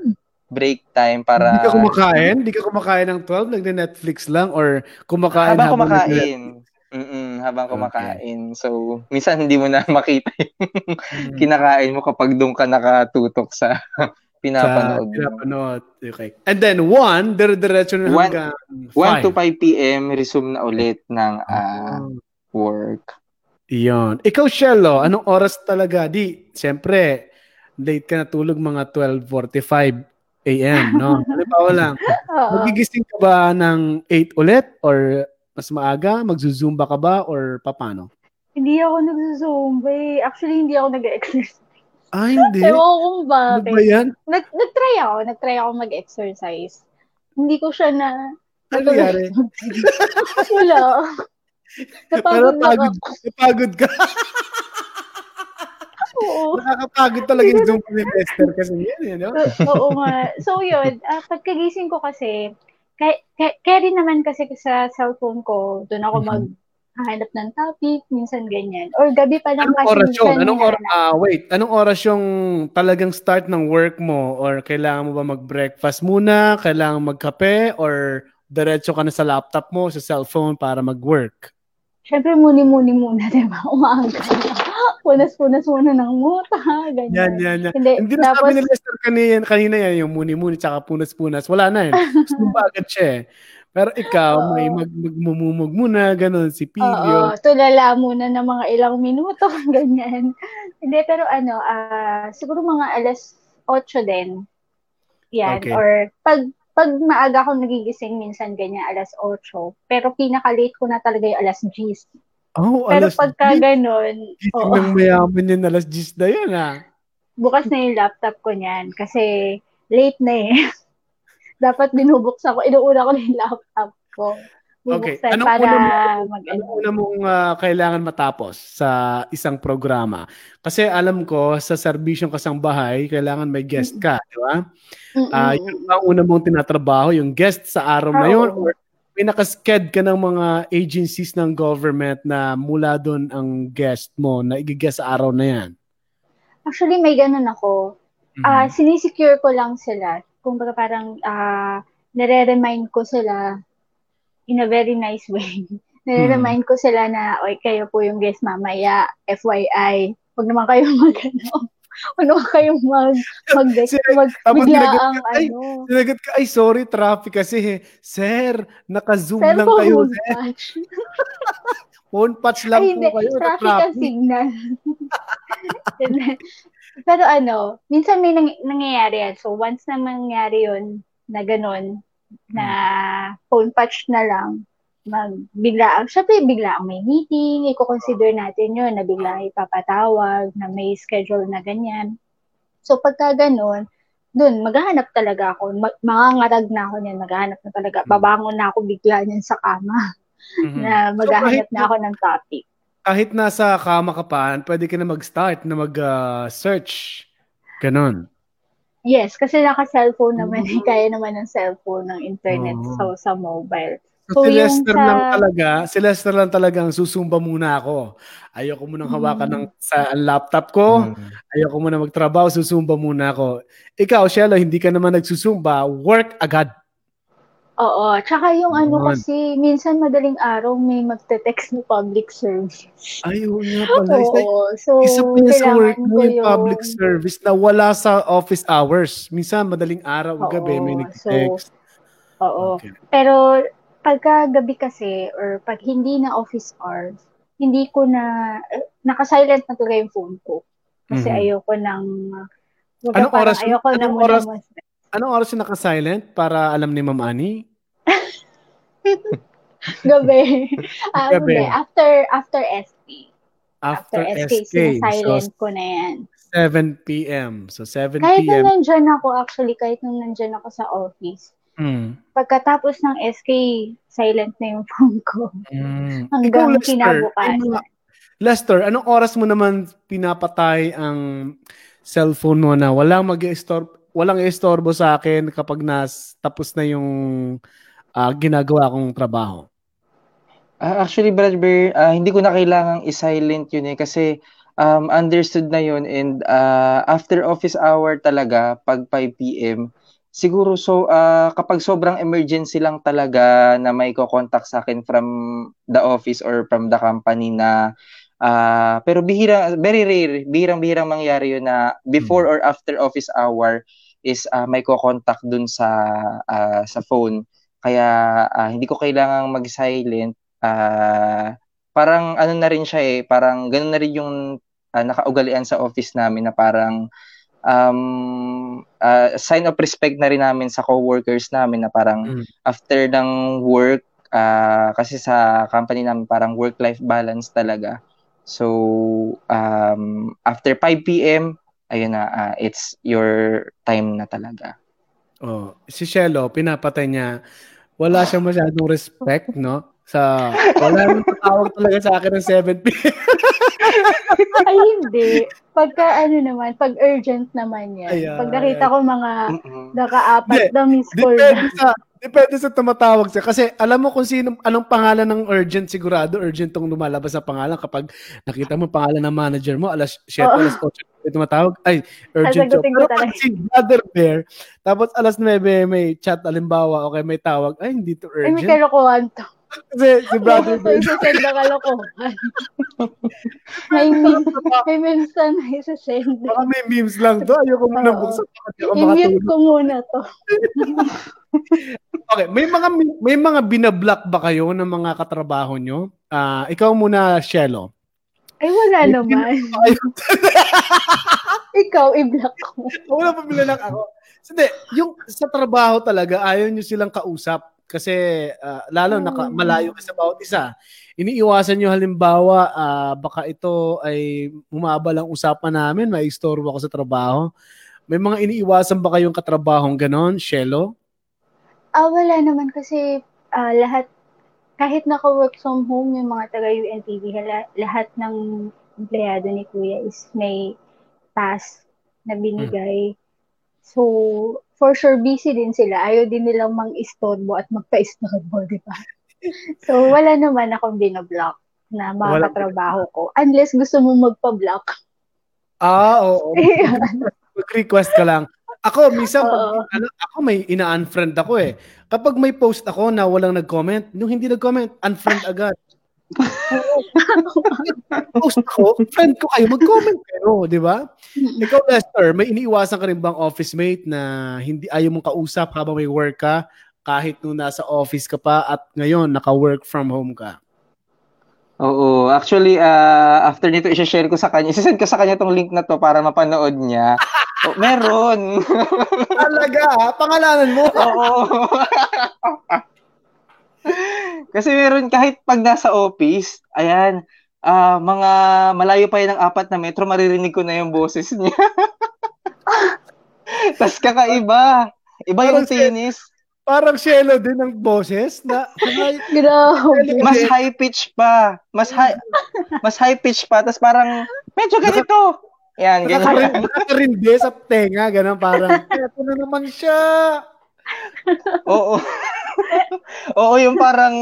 break time para... Hindi ka kumakain? Hindi ka kumakain ng 12? Nagne-Netflix lang? Or kumakain habang, habang kumakain? Mm-mm, habang kumakain. Okay. So, minsan hindi mo na makita yung mm. kinakain mo kapag doon ka nakatutok sa pinapanood. Sa, pinapanood. Okay. And then, 1, dire-diretso na hanggang 1 to 5 p.m., resume na ulit ng uh, work. Iyon. Ikaw, Shello, anong oras talaga? Di, siyempre, late ka natulog mga 12.45 a.m., no? Halimbawa lang. Magigising ka ba ng 8 ulit? Or mas maaga? Magzuzumba ka ba? Or papano? Hindi ako nagzuzumba eh. Actually, hindi ako nag-exercise. Ah, hindi? Ewan ko kung bakit. Ano ba yan? Nag, nag-try ako. Nag-try ako mag-exercise. Hindi ko siya na... Ano nangyari? Wala. Napagod na pagod, ako. Napagod ka. Oo. Nakakapagod talaga yung Zoom ni Lester kasi yan, eh, no? Oo nga. So, yun. Uh, pagkagising ko kasi, kaya, kaya, kaya rin naman kasi sa cellphone ko, doon ako mag hahanap ng topic, minsan ganyan. Or gabi pa lang anong kasi oras yun? Anong oras? Uh, wait, anong oras yung talagang start ng work mo? Or kailangan mo ba mag-breakfast muna? Kailangan magkape? Or diretso ka na sa laptop mo, sa cellphone para mag-work? Siyempre, muni-muni muna, di ba? Umaga. Punas-punas muna ng muta, ganyan. Yan, yan, yan. Hindi, Hindi na sabi ni Lester kanina, kanina yan, yung muni-muni tsaka punas-punas. Wala na yun. Sumba agad siya eh. Pero ikaw, may mag magmumumog muna, ganun, si Pilio. Oo, tulala muna ng mga ilang minuto, ganyan. Hindi, pero ano, uh, siguro mga alas 8 din. Yan. Okay. Or pag pag maaga ako nagigising, minsan ganyan, alas 8. Pero pinaka-late ko na talaga yung alas 10. Oh, Pero alas pagka 10? ganun, oo. Oh, ng mayaman yun, alas 10 na yun, ah. Bukas na yung laptop ko niyan kasi late na eh. dapat binubuksan ko. Inuuna ko na yung laptop ko. Okay. Anong para una mo, mag- anong una mong uh, kailangan matapos sa isang programa? Kasi alam ko, sa serbisyong kasambahay, kailangan may guest ka, di ba? Uh, yung ang una mong tinatrabaho, yung guest sa araw na yun, or may nakasked ka ng mga agencies ng government na mula doon ang guest mo na igigest sa araw na yan? Actually, may ganun ako. Mm-hmm. Uh, sinisecure ko lang sila kumbaga parang uh, nare-remind ko sila in a very nice way. nare-remind hmm. ko sila na, oy, kayo po yung guest mamaya, FYI. Huwag naman kayo mag, ano, ano kayo mag, mag, mag, mag bigla ang, ay, ano. Sinagot ka, ay, sorry, traffic kasi, sir, naka-zoom sir, lang kayo, sir. phone patch lang ay, po kayo. Traffic ang signal. Pero ano, minsan may nang- nangyayari yan. So, once na mangyari yun, na ganun, na phone patch na lang, magbigla, syempre bigla ang may meeting, i-consider natin yun, na bigla ipapatawag, na may schedule na ganyan. So, pagka ganun, dun, maghahanap talaga ako. Ma- mangangarag na ako niyan, maghahanap na talaga. Hmm. Babangon na ako bigla niyan sa kama. Mm-hmm. na maghahanap so, na ako ng topic kahit nasa kama ka pa, pwede ka na mag-start na mag-search. Uh, Ganon. Yes, kasi naka-cellphone naman, mm-hmm. kaya naman ng cellphone, ng internet oh. sa, sa mobile. So, si Lester sa... lang talaga, si Lester lang talaga ang susumba muna ako. Ayoko muna hawakan mm. ng sa laptop ko. Mm. Ayoko muna magtrabaho, susumba muna ako. Ikaw, Shelo, hindi ka naman nagsusumba, work agad. Oo. Tsaka yung ano kasi, minsan madaling araw may magte-text ng public service. Ay, oo nga pala. Oo. So, isa pa yun sa work mo yung public service na wala sa office hours. Minsan madaling araw, oo, gabi may nagte-text. So, oo. Okay. Pero pagka gabi kasi or pag hindi na office hours, hindi ko na, eh, naka-silent na talaga yung phone ko. Kasi mm-hmm. ayoko nang, anong oras, ayoko anong na oras, mas, Anong oras yung naka-silent para alam ni Ma'am Ani? Gabi. Ah, Gabi. Hindi. After, after SK. After, after SK, SK silent so, ko na yan. 7 p.m. So 7 kahit p.m. Kahit nung nandyan ako, actually, kahit nung nandyan ako sa office, mm. pagkatapos ng SK, silent na yung phone ko. Mm. Hanggang Ikaw, kinabukasan. Lester, anong oras mo naman pinapatay ang cellphone mo na walang mag-istorbo, walang istorbo sa akin kapag nas tapos na yung uh, ginagawa kong trabaho? Uh, actually, Brad Bear, uh, hindi ko na kailangang i-silent yun eh kasi um, understood na yun and uh, after office hour talaga, pag 5 p.m., siguro so uh, kapag sobrang emergency lang talaga na may ko-contact sa akin from the office or from the company na uh, pero bihira very rare bihirang bihirang mangyari yun na before hmm. or after office hour is uh, may ko-contact dun sa uh, sa phone kaya uh, hindi ko kailangang mag-silent. Uh, parang ano na rin siya eh, parang ganun na rin yung uh, nakaugalian sa office namin na parang um, uh, sign of respect na rin namin sa co-workers namin na parang mm. after ng work, uh, kasi sa company namin parang work-life balance talaga. So, um, after 5 p.m., ayun na, uh, it's your time na talaga. Oh, si Shelo, pinapatay niya. Wala siyang masyadong respect, no? Sa, wala nang tatawag talaga sa akin ng 7 p.m. Ay, hindi. Pagka ano naman, pag urgent naman yan. Ayan. Pag nakita ko mga naka-apat na miss call depende. Sa, Depende sa tumatawag siya. Kasi alam mo kung sino, anong pangalan ng urgent sigurado. Urgent tong lumalabas sa pangalan kapag nakita mo pangalan ng manager mo, alas 7, oh. alas 8, tumatawag. Ay, urgent job. Pero pag si Brother Bear, tapos alas 9 may chat, alimbawa, okay, may tawag. Ay, hindi to urgent. Ay, may kalokohan to. Kasi si Brother. Ito, isasend na kalokohan. may memes, may memes na isasend. Baka may memes lang to. Ayoko muna buksan. I-mute ko muna to. okay, may mga may mga binablock ba kayo ng mga katrabaho nyo? Uh, ikaw muna, Shelo. Ay, wala may naman. ikaw, i-block ko. Wala pa binalak ako. Hindi, yung sa trabaho talaga, ayaw nyo silang kausap kasi uh, lalo naka, hmm. malayo ka sa bawat isa. Iniiwasan nyo halimbawa, uh, baka ito ay umabal ang usapan namin, may istorbo ako sa trabaho. May mga iniiwasan ba kayong katrabahong ganon, Shelo? Ah, wala naman kasi uh, lahat, kahit naka-work from home yung mga taga-UNTV, lahat ng empleyado ni Kuya is may task na binigay. Hmm. So, for sure, busy din sila. Ayaw din nilang mang-istorbo at magpa-istorbo, di ba? so, wala naman akong binablock na mga wala. katrabaho ko. Unless gusto mo magpa-block. Ah, oo. Mag-request ka lang. Ako, minsan, pag, ano, ako may ina-unfriend ako eh. Kapag may post ako na walang nag-comment, nung hindi nag-comment, unfriend agad. Post ako, friend ko kayo, mag-comment kayo, di ba? Ikaw, Lester, may iniiwasan ka rin bang office mate na hindi ayaw mong kausap habang may work ka, kahit nung nasa office ka pa at ngayon naka-work from home ka? Oo, actually uh, after nito i-share ko sa kanya. I-send ko sa kanya tong link na to para mapanood niya. oh, meron. Talaga, pangalanan mo. Oo. Kasi meron kahit pag nasa office, ayan, uh, mga malayo pa yan ng apat na metro, maririnig ko na yung boses niya. Tas kakaiba. Iba yung tinis. Parang shallow din ang boses na Grabe. Mas high pitch pa. Mas high mas high pitch pa tapos parang medyo ganito. Yan, ganyan. Nakakarindi sa tenga, ganun parang, eto na naman siya. Oo. Oo, yung parang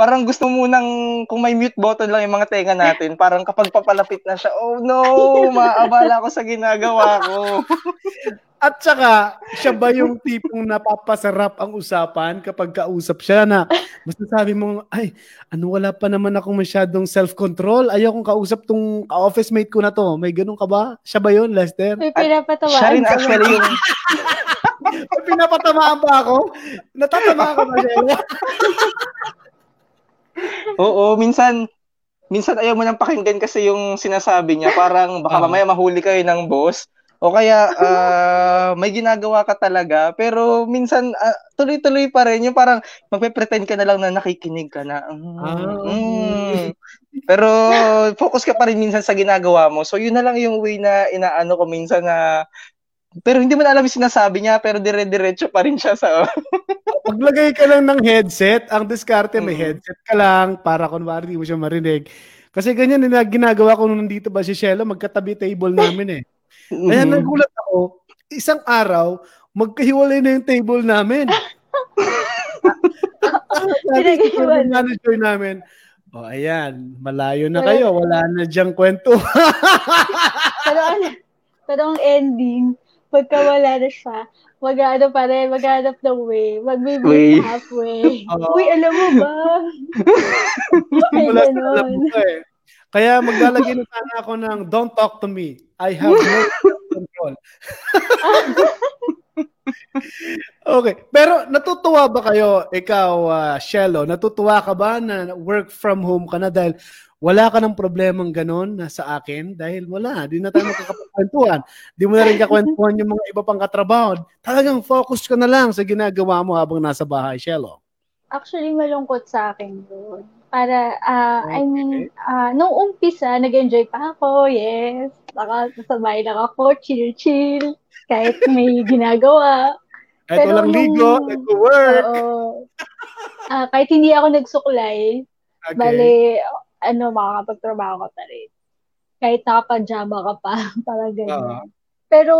parang gusto mo nang kung may mute button lang yung mga tenga natin, parang kapag papalapit na siya, oh no, maabala ako sa ginagawa ko. At saka, siya ba yung tipong napapasarap ang usapan kapag kausap siya na masasabi mo, ay, ano wala pa naman akong masyadong self-control. Ayaw kong kausap tong office mate ko na to. May ganun ka ba? Siya ba yun, Lester? May pinapatamaan. Siya rin actually yung... May pinapatamaan ba ako? Natatamaan ka ba siya? Oo, minsan, minsan ayaw mo nang pakinggan kasi yung sinasabi niya. Parang baka mamaya mahuli kayo ng boss o kaya uh, may ginagawa ka talaga pero minsan uh, tuloy-tuloy pa rin yung parang magpe-pretend ka na lang na nakikinig ka na. Mm, ah, mm. Pero focus ka pa rin minsan sa ginagawa mo. So yun na lang yung way na inaano ko minsan na pero hindi mo na alam yung sinasabi niya pero dire-diretso pa rin siya sa Maglagay ka lang ng headset. Ang diskarte may headset ka lang para kunwari hindi mo siya marinig. Kasi ganyan na ginagawa ko nung nandito ba si Shelo, magkatabi table namin eh. Kaya mm-hmm. nagulat ako, isang araw, magkahiwalay na yung table namin. Sabi sa manager namin, oh, ayan, malayo na kayo, wala na diyang kwento. pero, ano, pero ang ending, pagka wala na siya, mag-ano pa rin, mag-hanap ng way, mag-meet halfway. Uh, Uy, alam mo ba? Ay, Alam mo eh. Kaya maglalagay na sana ako ng don't talk to me. I have no control. okay. Pero natutuwa ba kayo, ikaw, uh, Shello, natutuwa ka ba na work from home ka na dahil wala ka ng problemang ganon na sa akin dahil wala, di na tayo makakapagkwentuhan. Di mo na rin kakwentuhan yung mga iba pang katrabaho. Talagang focus ka na lang sa ginagawa mo habang nasa bahay, Shello. Actually, malungkot sa akin yun. Para, uh, okay. I mean, uh, nung umpisa, nag-enjoy pa ako, yes. Naka, sa bahay lang ako, chill-chill, kahit may ginagawa. Kahit Pero walang ligo, nag-work. Oo. uh, kahit hindi ako nagsuklay, okay. bale, ano, makakapagtrabaho ka pa rin. Kahit nakapajama ka pa, parang ganyan. Uh-huh. Pero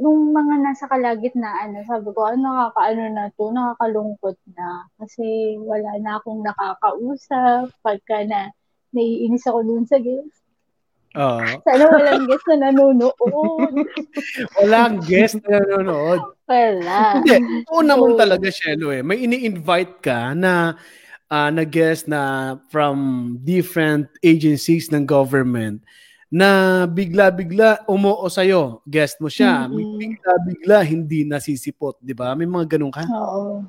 nung mga nasa kalagitnaan na, sabi ko, ano nakakaano na to, nakakalungkot na. Kasi wala na akong nakakausap pagka na naiinis ako dun sa guest. Oo. Sana walang guest na nanonood. walang guest na nanonood. Wala. Hindi, oo naman talaga, Shelo eh. May ini-invite ka na uh, na guest na from different agencies ng government na bigla-bigla umuo sa'yo. Guest mo siya. Mm-hmm. Bigla-bigla hindi nasisipot, di ba? May mga ganun ka? Oo.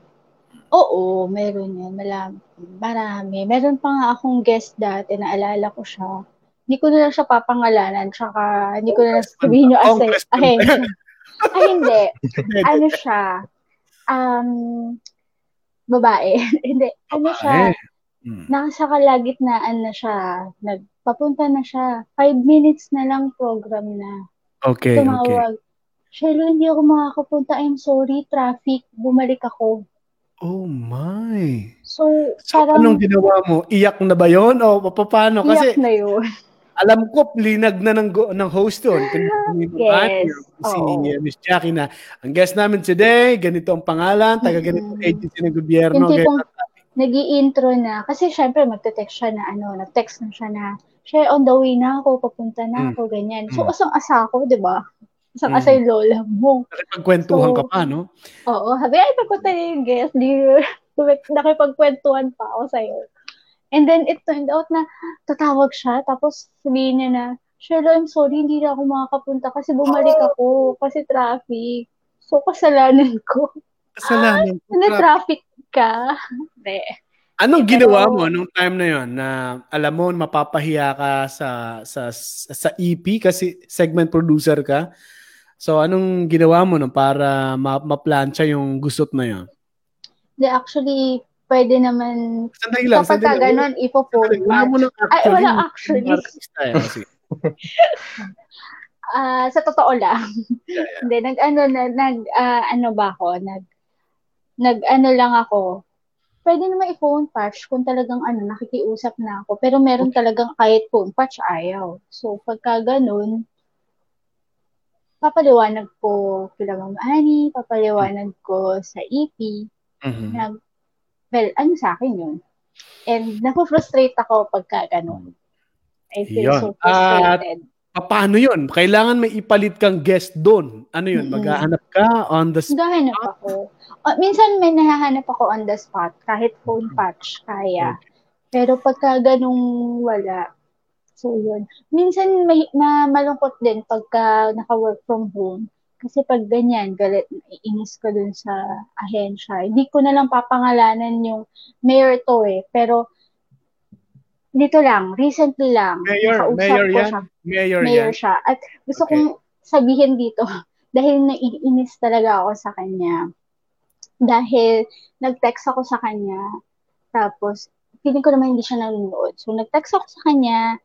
Oo, meron yan. Marami. marami. Meron pa nga akong guest dati, naalala ko siya. Hindi ko na lang siya papangalanan, tsaka hindi ko na lang sabihin yung asay. Ay, ay, hindi. ano siya? Um, babae. hindi. Ano siya? Hmm. Nasa kalagitnaan na siya. Nagpapunta na siya. Five minutes na lang program na. Okay, Tumawag. okay. Shelo, hindi ako makakapunta. I'm sorry, traffic. Bumalik ako. Oh my. So, so parang, anong ginawa mo? Iyak na ba yon O paano? Kasi, iyak na yun. alam ko, linag na ng, ng host yun. yes. Si uh, Miss Jackie na, ang guest namin today, ganito ang pangalan, taga ganito mm-hmm. agency ng gobyerno. Yung tipong, nag intro na. Kasi syempre, magte-text siya na, ano, nag-text na siya na, siya, on the way na ako, papunta na mm. ako, ganyan. So, mm. asang-asa ako, di ba? Asang-asa mm. lola mo. Nakipagkwentuhan so, ka pa, no? Oo. Sabi, ay, papunta na yung guest. Di, nakipagkwentuhan pa ako sa'yo. And then, it turned out na tatawag siya, tapos sabihin niya na, Shelo, I'm sorry, hindi na ako makakapunta kasi bumalik oh. ako, kasi traffic. So, kasalanan ko. Kasalanan ko? Na traffic ka. Hindi. Anong ginawa mo nung time na yon na alam mo mapapahiya ka sa sa sa EP kasi segment producer ka? So anong ginawa mo nung para ma- ma-plancha yung gusot na yon? De actually pwede naman sandali lang, kapag ka ganun ipo-phone Wala mo lang actually. Ay, wala actually. Ah, uh, sa totoo lang. Yeah, yeah. Hindi, nag ano na nag uh, ano ba ako, nag nag-ano lang ako, pwede naman i-phone patch kung talagang ano, nakikiusap na ako. Pero meron talagang kahit phone patch, ayaw. So, pagka ganun, papaliwanag ko kila Ma'am Annie, papaliwanag ko sa EP, mm-hmm. na, well, ano sa akin yun? And naku-frustrate ako pagka ganun. I feel yun. so frustrated. At Paano yun? Kailangan may ipalit kang guest doon. Ano yun? Mm-hmm. Maghahanap ka on the spot? Maghahanap ako. Uh, minsan may nahahanap ako on the spot. Kahit phone patch, kaya. Okay. Pero pagka ganung wala, so yun. Minsan may, ma, malungkot din pagka naka-work from home. Kasi pag ganyan, galit, inis ko dun sa ahensya. Hindi ko na lang papangalanan yung mayor to eh. Pero dito lang, recently lang. Mayor, mayor yan? Siya. Mayor, mayor yan. siya. At gusto okay. kong sabihin dito, dahil naiinis talaga ako sa kanya. Dahil nag-text ako sa kanya, tapos feeling ko naman hindi siya nanonood. So nag-text ako sa kanya,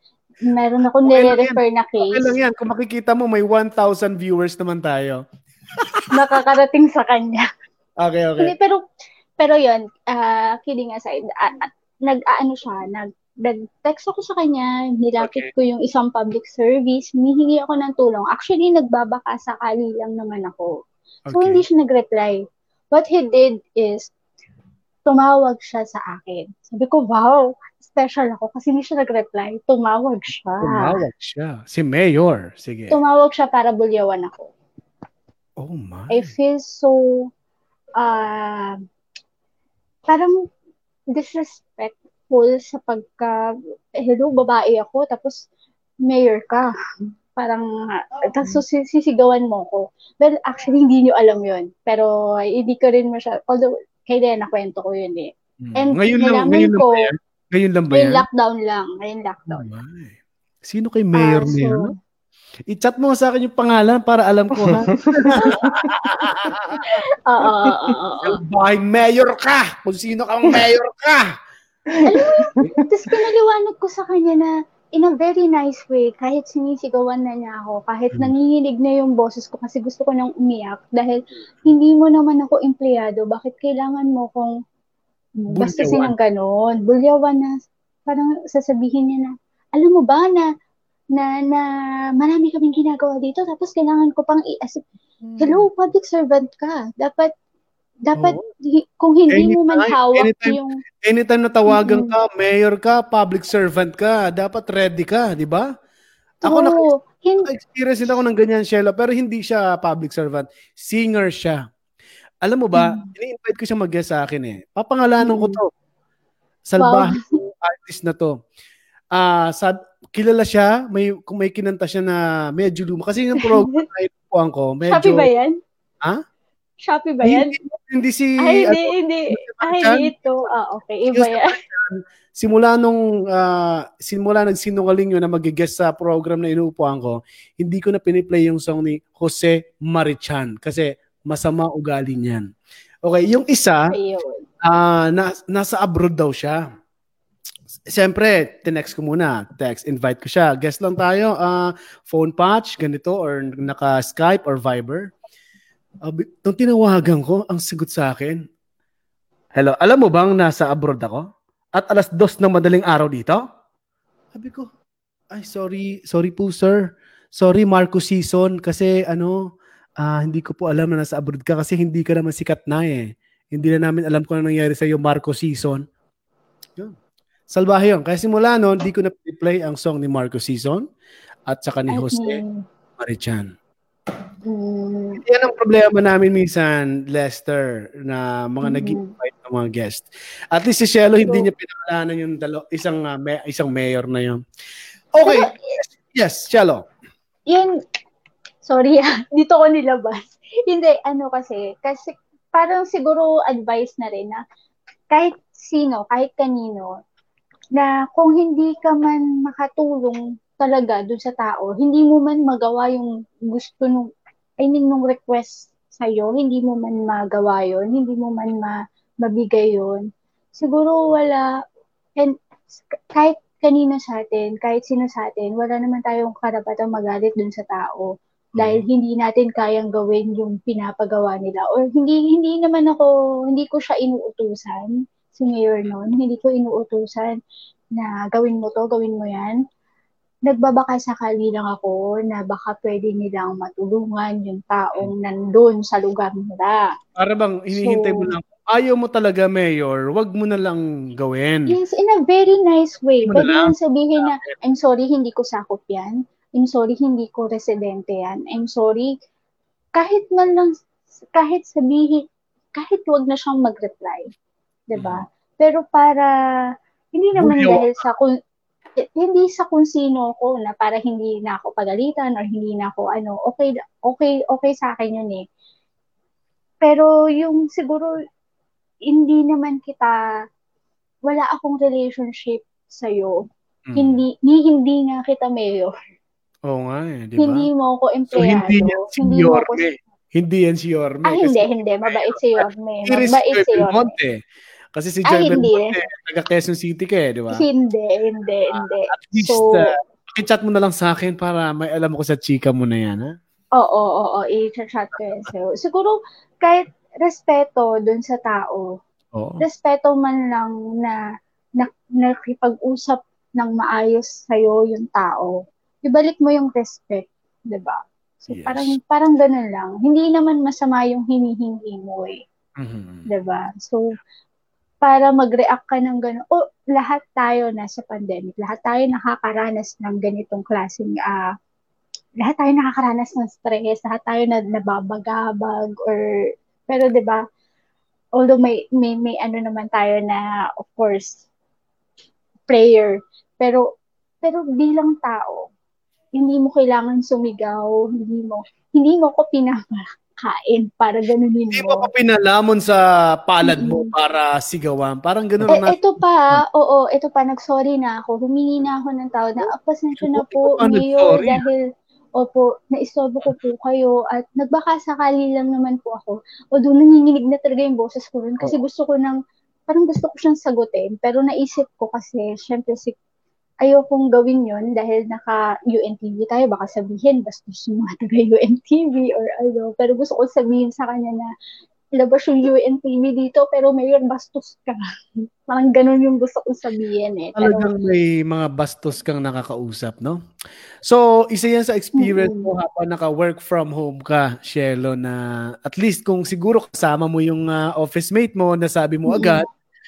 meron ako nire-refer na case. Okay lang yan. Kung makikita mo, may 1,000 viewers naman tayo. Nakakarating sa kanya. Okay, okay. Hindi, pero, pero yun, uh, kidding aside, uh, nag-ano siya, nag, nag-text ako sa kanya, nilapit okay. ko yung isang public service, hinihingi ako ng tulong. Actually, nagbabaka sakali lang naman ako. So, okay. hindi siya nag-reply. What he did is, tumawag siya sa akin. Sabi ko, wow, special ako kasi hindi siya nag-reply. Tumawag siya. Tumawag siya. Si Mayor. Sige. Tumawag siya para bulyawan ako. Oh my. I feel so, uh, parang disrespect full sa pagka, eh, hello, babae ako, tapos mayor ka. Parang, tapos sisigawan mo ko. Well, actually, hindi nyo alam yun. Pero, hindi ko rin masya, although, kaya din, nakwento ko yun eh. Hmm. And ngayon lang, ngayon ko, lang? Ngayon lang ba yan? Ngayon lockdown lang. Ngayon lockdown. Oh, Sino kay mayor uh, so, niya? I-chat mo sa akin yung pangalan para alam ko ha. Oo, oo, oo. Bahay mayor ka! Kung sino kang mayor ka! Alam mo? Tapos pinaliwanag ko sa kanya na in a very nice way, kahit sinisigawan na niya ako, kahit hmm. nanginginig na yung boses ko kasi gusto ko nang umiyak dahil hindi mo naman ako empleyado, bakit kailangan mo kong bastusin ng ganon? Bulyawan na, parang sasabihin niya na, alam mo ba na na na marami kaming ginagawa dito tapos kailangan ko pang i-assist. Hmm. Hello, public servant ka. Dapat dapat oh. kung hindi anytime, mo man hawak anytime, yung anytime na tawagan mm-hmm. ka, mayor ka, public servant ka, dapat ready ka, di ba? Ako oh, na experience din ako ng ganyan, Shelo, pero hindi siya public servant. Singer siya. Alam mo ba, mm. ini-invite ko siya mag-guest sa akin eh. Papangalanan mm. ko to. Salbahe wow. artist na to. Ah, uh, sa kilala siya, may kung may kinanta siya na medyo luma kasi yung program na ipuan ko, medyo Shopee ba 'yan? Ha? Shopee ba 'yan? Hindi, hindi si Ay, hindi, ano, hindi. Ay, hindi ito. Ah, okay. Iba yan. Simula nung uh, simula nagsinungaling yun na mag-guest sa program na inuupuan ko, hindi ko na piniplay yung song ni Jose Marichan kasi masama ugali niyan. Okay, yung isa, uh, na, nasa abroad daw siya. Siyempre, tinext ko muna. Text, invite ko siya. Guest lang tayo. Uh, phone patch, ganito, or naka-Skype or Viber. Uh, nung tinawagan ko, ang sigot sa akin, Hello, alam mo bang nasa abroad ako? At alas dos ng madaling araw dito? Sabi ko, ay sorry, sorry po sir. Sorry Marco Season kasi ano, uh, hindi ko po alam na nasa abroad ka kasi hindi ka naman sikat na eh. Hindi na namin alam kung ano nangyari sa iyo Marco Season. Yun. Salbahe yun. Kaya simula noon, hindi ko na play ang song ni Marco Season at saka ni Jose okay. Marichan. Mm. Yan ang problema namin minsan, Lester, na mga mm. nag-invite ng mga guest. At least si Shelo, so, hindi niya pinakalanan yung dalo, isang, uh, may, isang mayor na yun. Okay. Pero, yes, Shelo. Yun, sorry ah, dito ko nilabas. hindi, ano kasi, kasi parang siguro advice na rin na kahit sino, kahit kanino, na kung hindi ka man makatulong talaga dun sa tao, hindi mo man magawa yung gusto nung, I mean, nung request sa'yo, hindi mo man magawa yon hindi mo man ma, mabigay yon siguro wala, and kahit kanino sa atin, kahit sino sa atin, wala naman tayong karapatang magalit dun sa tao dahil hindi natin kayang gawin yung pinapagawa nila or hindi hindi naman ako hindi ko siya inuutusan si Mayor noon. Hindi ko inuutusan na gawin mo to, gawin mo yan. Nagbabaka sakali lang ako na baka pwede nilang matulungan yung taong nandun sa lugar nila. Para bang hinihintay so, mo lang, ayaw mo talaga, Mayor, wag mo na lang gawin. Yes, in a very nice way. Pwede lang sabihin na, I'm sorry, hindi ko sakop yan. I'm sorry, hindi ko residente yan. I'm sorry, kahit man lang, kahit sabihin, kahit wag na siyang mag-reply. ba? Mm. Pero para hindi naman Bulyo. dahil sa kung hindi sa kung sino ko na para hindi na ako pagalitan or hindi na ako ano, okay okay okay sa akin yun eh. Pero yung siguro hindi naman kita wala akong relationship sa iyo. Mm. Hindi ni hindi nga kita mayor. Oo nga eh, di ba? Hindi mo ako empleyado. So, hindi yan si hindi Yorme. Ko... Hindi yan si Yorme. Ah, hindi, hindi. Mabait si Yorme. Mabait si Yorme. Monte. Kasi si Jeremy Monte, taga Quezon City ka eh, di ba? Hindi, hindi, uh, hindi. At least, so, uh, chat mo na lang sa akin para may alam ko sa chika mo na yan, ha? Oo, oo, oo. I-chat ko yan sa'yo. Siguro, kahit respeto dun sa tao, oo. respeto man lang na, na nakipag-usap ng maayos sa'yo yung tao, ibalik mo yung respect, di ba? So, yes. parang, parang ganun lang. Hindi naman masama yung hinihingi mo eh. Mm-hmm. Di ba? So, para mag-react ka ng gano'n. O, lahat tayo nasa pandemic. Lahat tayo nakakaranas ng ganitong klaseng, uh, lahat tayo nakakaranas ng stress, lahat tayo na nababagabag, or, pero ba although may, may, may ano naman tayo na, of course, prayer, pero, pero bilang tao, hindi mo kailangan sumigaw, hindi mo, hindi mo ko pinapa, kain para ganunin mo. Hindi mo pa pinalamon sa palad mo mm-hmm. para sigawan. Parang ganun eh, na. Ito pa, oo, ito pa, nagsorry na ako. Humingi na ako ng tawad na, ah, pasensya na po, Mayor, dahil Opo, naisobo ko po kayo at nagbaka sakali lang naman po ako. O doon nanginginig na talaga yung boses ko rin kasi gusto ko nang, parang gusto ko siyang sagutin. Pero naisip ko kasi, syempre si ayokong gawin yon dahil naka-UNTV tayo. Baka sabihin, bastos yung mga taga-UNTV or ano. Pero gusto ko sabihin sa kanya na ilabas yung UNTV dito pero may bastos ka. Parang ganun yung gusto kong sabihin eh. Pero, Talagang may mga bastos kang nakakausap, no? So, isa yan sa experience mm-hmm. mo habang naka-work from home ka, Shelo, na at least kung siguro kasama mo yung uh, office mate mo, nasabi mo mm-hmm. agad,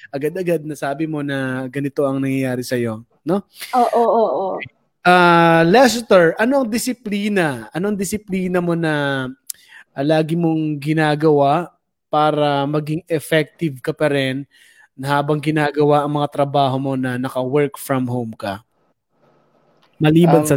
agad-agad nasabi mo na ganito ang nangyayari sa'yo, no? Oo, oo, oo. Uh, Lester, anong disiplina? Anong disiplina mo na uh, lagi mong ginagawa para maging effective ka pa rin na habang ginagawa ang mga trabaho mo na naka-work from home ka? Maliban um, sa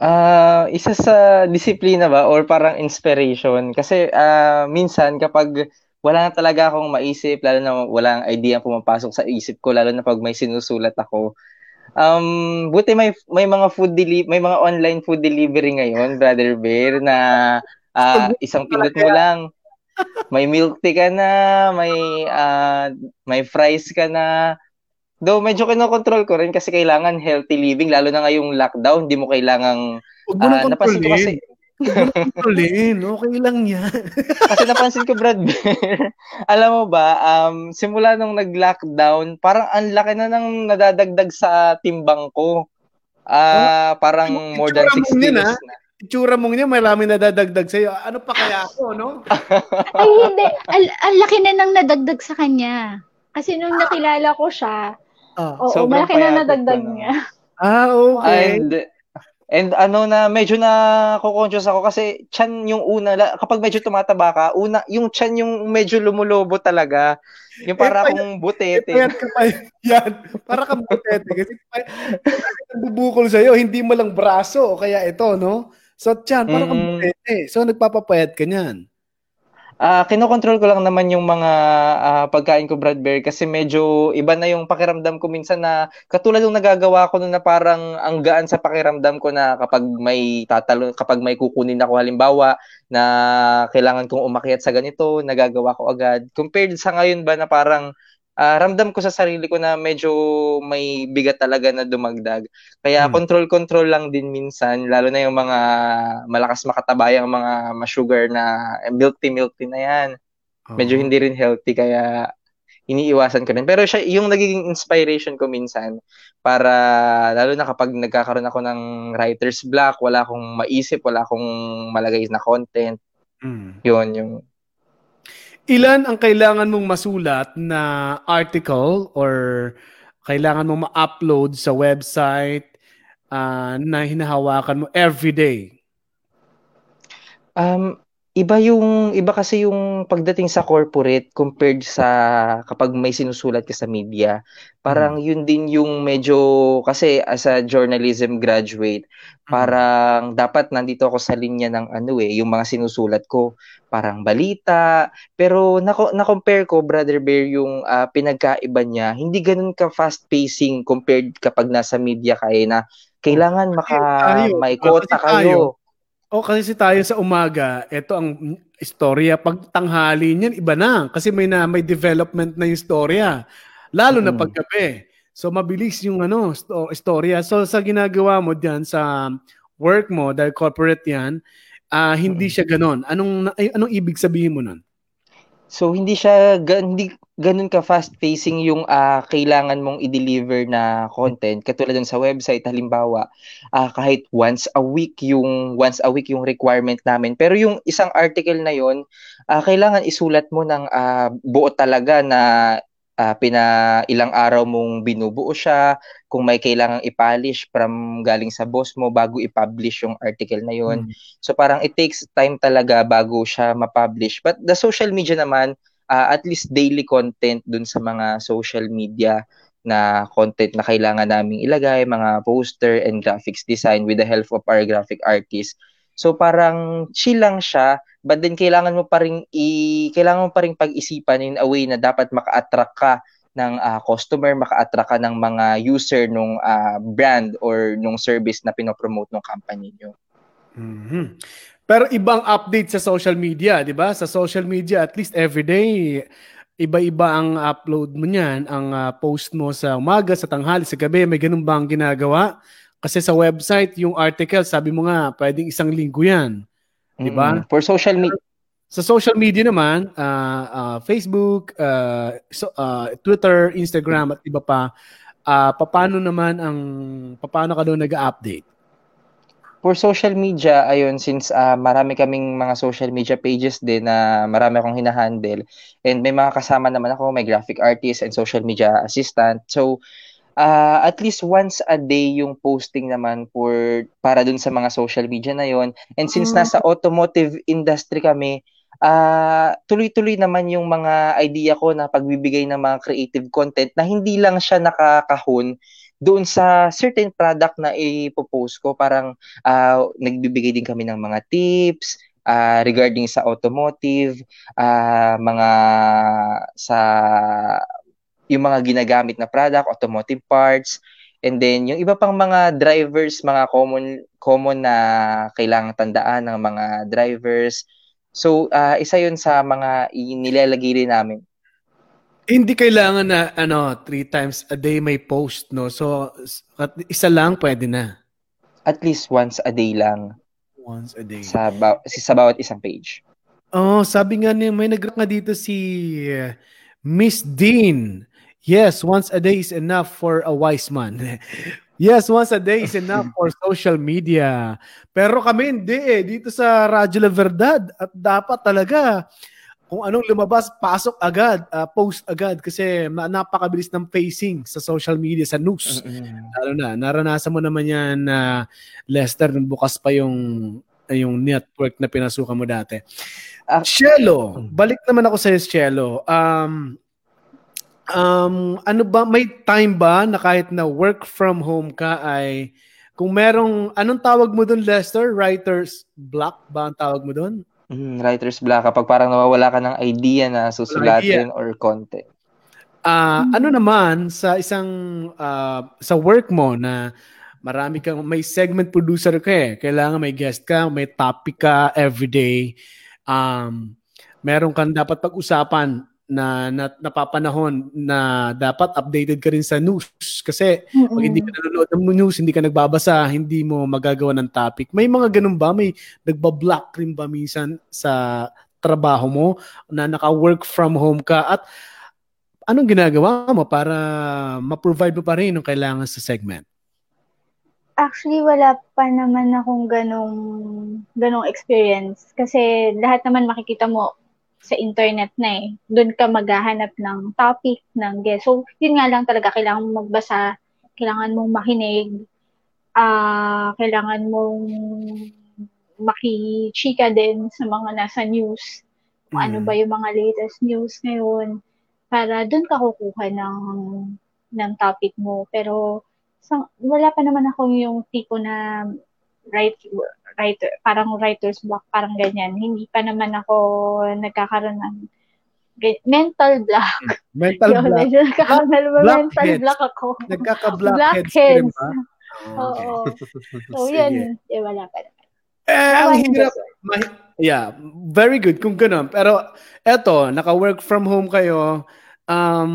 Uh, isa sa disiplina ba or parang inspiration kasi uh, minsan kapag wala na talaga akong maisip lalo na wala ang idea pumapasok sa isip ko lalo na pag may sinusulat ako um buti may may mga food deli may mga online food delivery ngayon brother bear na uh, isang pindot mo lang. May milk tea ka na, may uh, may fries ka na. Though medyo kinokontrol ko rin kasi kailangan healthy living lalo na ngayong lockdown, hindi mo kailangang uh, napansin ko kasi Kontrolin, okay lang yan. kasi napansin ko, Brad Bear, alam mo ba, um, simula nung nag-lockdown, parang ang laki na nang nadadagdag sa timbang ko. Uh, parang more than 6 kilos na itsura mong niya, marami nadadagdag sa'yo. Ano pa kaya ako, no? Ay, hindi. Al- ang laki na nang nadagdag sa kanya. Kasi nung nakilala ko siya, oh, oo, malaki na nadagdag niya. Ah, okay. And, and ano na, medyo na conscious ako kasi chan yung una, kapag medyo tumataba ka, una, yung chan yung medyo lumulobo talaga. Yung para eh, butete. Payat ka pa yan. Para kang butete. Kasi bubukol sa'yo, hindi mo lang braso. Kaya ito, no? So, tiyan, parang mm. pwede. So, nagpapapayat ka niyan. Uh, kinokontrol ko lang naman yung mga uh, pagkain ko Brad Bear kasi medyo iba na yung pakiramdam ko minsan na katulad ng nagagawa ko na parang ang gaan sa pakiramdam ko na kapag may tatalo kapag may kukunin ako halimbawa na kailangan kong umakyat sa ganito, nagagawa ko agad. Compared sa ngayon ba na parang uh, ramdam ko sa sarili ko na medyo may bigat talaga na dumagdag. Kaya hmm. control-control lang din minsan, lalo na yung mga malakas makatabayang mga ma-sugar na eh, milk tea, milk tea na yan. Medyo hindi rin healthy, kaya iniiwasan ko rin. Pero siya, yung nagiging inspiration ko minsan, para lalo na kapag nagkakaroon ako ng writer's block, wala akong maisip, wala akong malagay na content. Mm. Yun, yung Ilan ang kailangan mong masulat na article or kailangan mong ma-upload sa website uh, na hinahawakan mo every day? Um, iba yung iba kasi yung pagdating sa corporate compared sa kapag may sinusulat ka sa media. Parang hmm. yun din yung medyo kasi as a journalism graduate, hmm. parang dapat nandito ako sa linya ng ano eh, yung mga sinusulat ko parang balita. Pero na, na-compare ko, Brother Bear, yung uh, pinagkaiba niya, hindi ganun ka fast-pacing compared kapag nasa media kayo na kailangan maka tayo, may quota kayo. O oh, kasi tayo sa umaga, ito ang istorya. Pag tanghali niyan, iba na. Kasi may na may development na yung istorya. Lalo mm-hmm. na paggabi. So mabilis yung ano, sto- istorya. So sa ginagawa mo diyan sa work mo, dahil corporate yan, uh, hindi siya ganon. Anong anong ibig sabihin mo nun? So hindi siya hindi ganun ka fast pacing yung uh, kailangan mong i-deliver na content katulad ng sa website halimbawa uh, kahit once a week yung once a week yung requirement namin pero yung isang article na yon uh, kailangan isulat mo ng uh, buo talaga na uh, pina ilang araw mong binubuo siya, kung may kailangang i-polish from galing sa boss mo bago i-publish yung article na yon. Mm. So parang it takes time talaga bago siya ma-publish. But the social media naman, uh, at least daily content dun sa mga social media na content na kailangan naming ilagay, mga poster and graphics design with the help of our graphic artist. So parang chill lang siya, but then kailangan mo pa ring i kailangan mo pa ring pag-isipan in a way na dapat maka-attract ka ng uh, customer, maka-attract ka ng mga user nung uh, brand or nung service na pinopromote ng company niyo. Mm-hmm. Pero ibang update sa social media, 'di ba? Sa social media at least every day iba-iba ang upload mo niyan, ang uh, post mo sa umaga, sa tanghali, sa gabi, may ganun bang ginagawa? Kasi sa website, yung article, sabi mo nga, pwedeng isang linggo yan. 'Di ba? Mm, for social media sa social media naman, uh, uh, Facebook, uh, so, uh, Twitter, Instagram at iba pa, uh, paano naman ang paano ka doon nag-update? For social media, ayun, since uh, marami kaming mga social media pages din na marami akong hinahandle and may mga kasama naman ako, may graphic artist and social media assistant. So, uh, at least once a day yung posting naman for para dun sa mga social media na yon. And since mm. nasa automotive industry kami, uh, tuloy-tuloy naman yung mga idea ko na pagbibigay ng mga creative content na hindi lang siya nakakahon doon sa certain product na ipopost ko, parang uh, nagbibigay din kami ng mga tips uh, regarding sa automotive, uh, mga sa yung mga ginagamit na product, automotive parts, and then yung iba pang mga drivers, mga common common na kailangang tandaan ng mga drivers. So, uh, isa yun sa mga nilalagay namin hindi kailangan na ano, three times a day may post, no? So, at isa lang pwede na. At least once a day lang. Once a day. Sa, ba- sa bawat isang page. Oh, sabi nga niya, may nag nga dito si uh, Miss Dean. Yes, once a day is enough for a wise man. yes, once a day is enough for social media. Pero kami hindi eh. Dito sa Radyo La Verdad at dapat talaga kung anong lumabas, pasok agad, uh, post agad kasi napakabilis ng facing sa social media, sa news. Lalo na, naranasan mo naman yan na uh, Lester, nung bukas pa yung yung network na pinasukan mo dati. Uh, Cielo, balik naman ako sa Cielo. Um, um, ano ba, may time ba na kahit na work from home ka ay kung merong, anong tawag mo doon, Lester? Writer's block ba ang tawag mo doon? Mm, writer's block kapag parang nawawala ka ng idea na susulatin idea. or content. Uh, ano naman sa isang uh, sa work mo na marami kang may segment producer ka eh. Kailangan may guest ka, may topic ka every day. Um, meron kang dapat pag-usapan na, na napapanahon na dapat updated ka rin sa news kasi mm-hmm. pag hindi ka nanonood ng news, hindi ka nagbabasa, hindi mo magagawa ng topic. May mga ganun ba? May nagba-block rin ba minsan sa trabaho mo na naka-work from home ka at anong ginagawa mo para ma-provide mo pa rin yung kailangan sa segment? Actually, wala pa naman akong ganong, ganong experience. Kasi lahat naman makikita mo sa internet na eh. Doon ka maghahanap ng topic, ng guest. So, yun nga lang talaga, kailangan mong magbasa, kailangan mong makinig, uh, kailangan mong makichika din sa mga nasa news. Kung mm. ano ba yung mga latest news ngayon para doon ka kukuha ng ng topic mo. Pero sa, wala pa naman ako yung tipo na write writer, parang writer's block, parang ganyan. Hindi pa naman ako nagkakaroon ng mental block. Mental Yo, block. Medyo nagkakaroon ng mental heads. block ako. Nagkaka-blackheads ka rin ba? Oo. So, yan. Eh, wala pa naman. Eh, ang hirap. Ma- yeah, very good kung ganun. Pero eto, naka-work from home kayo, um,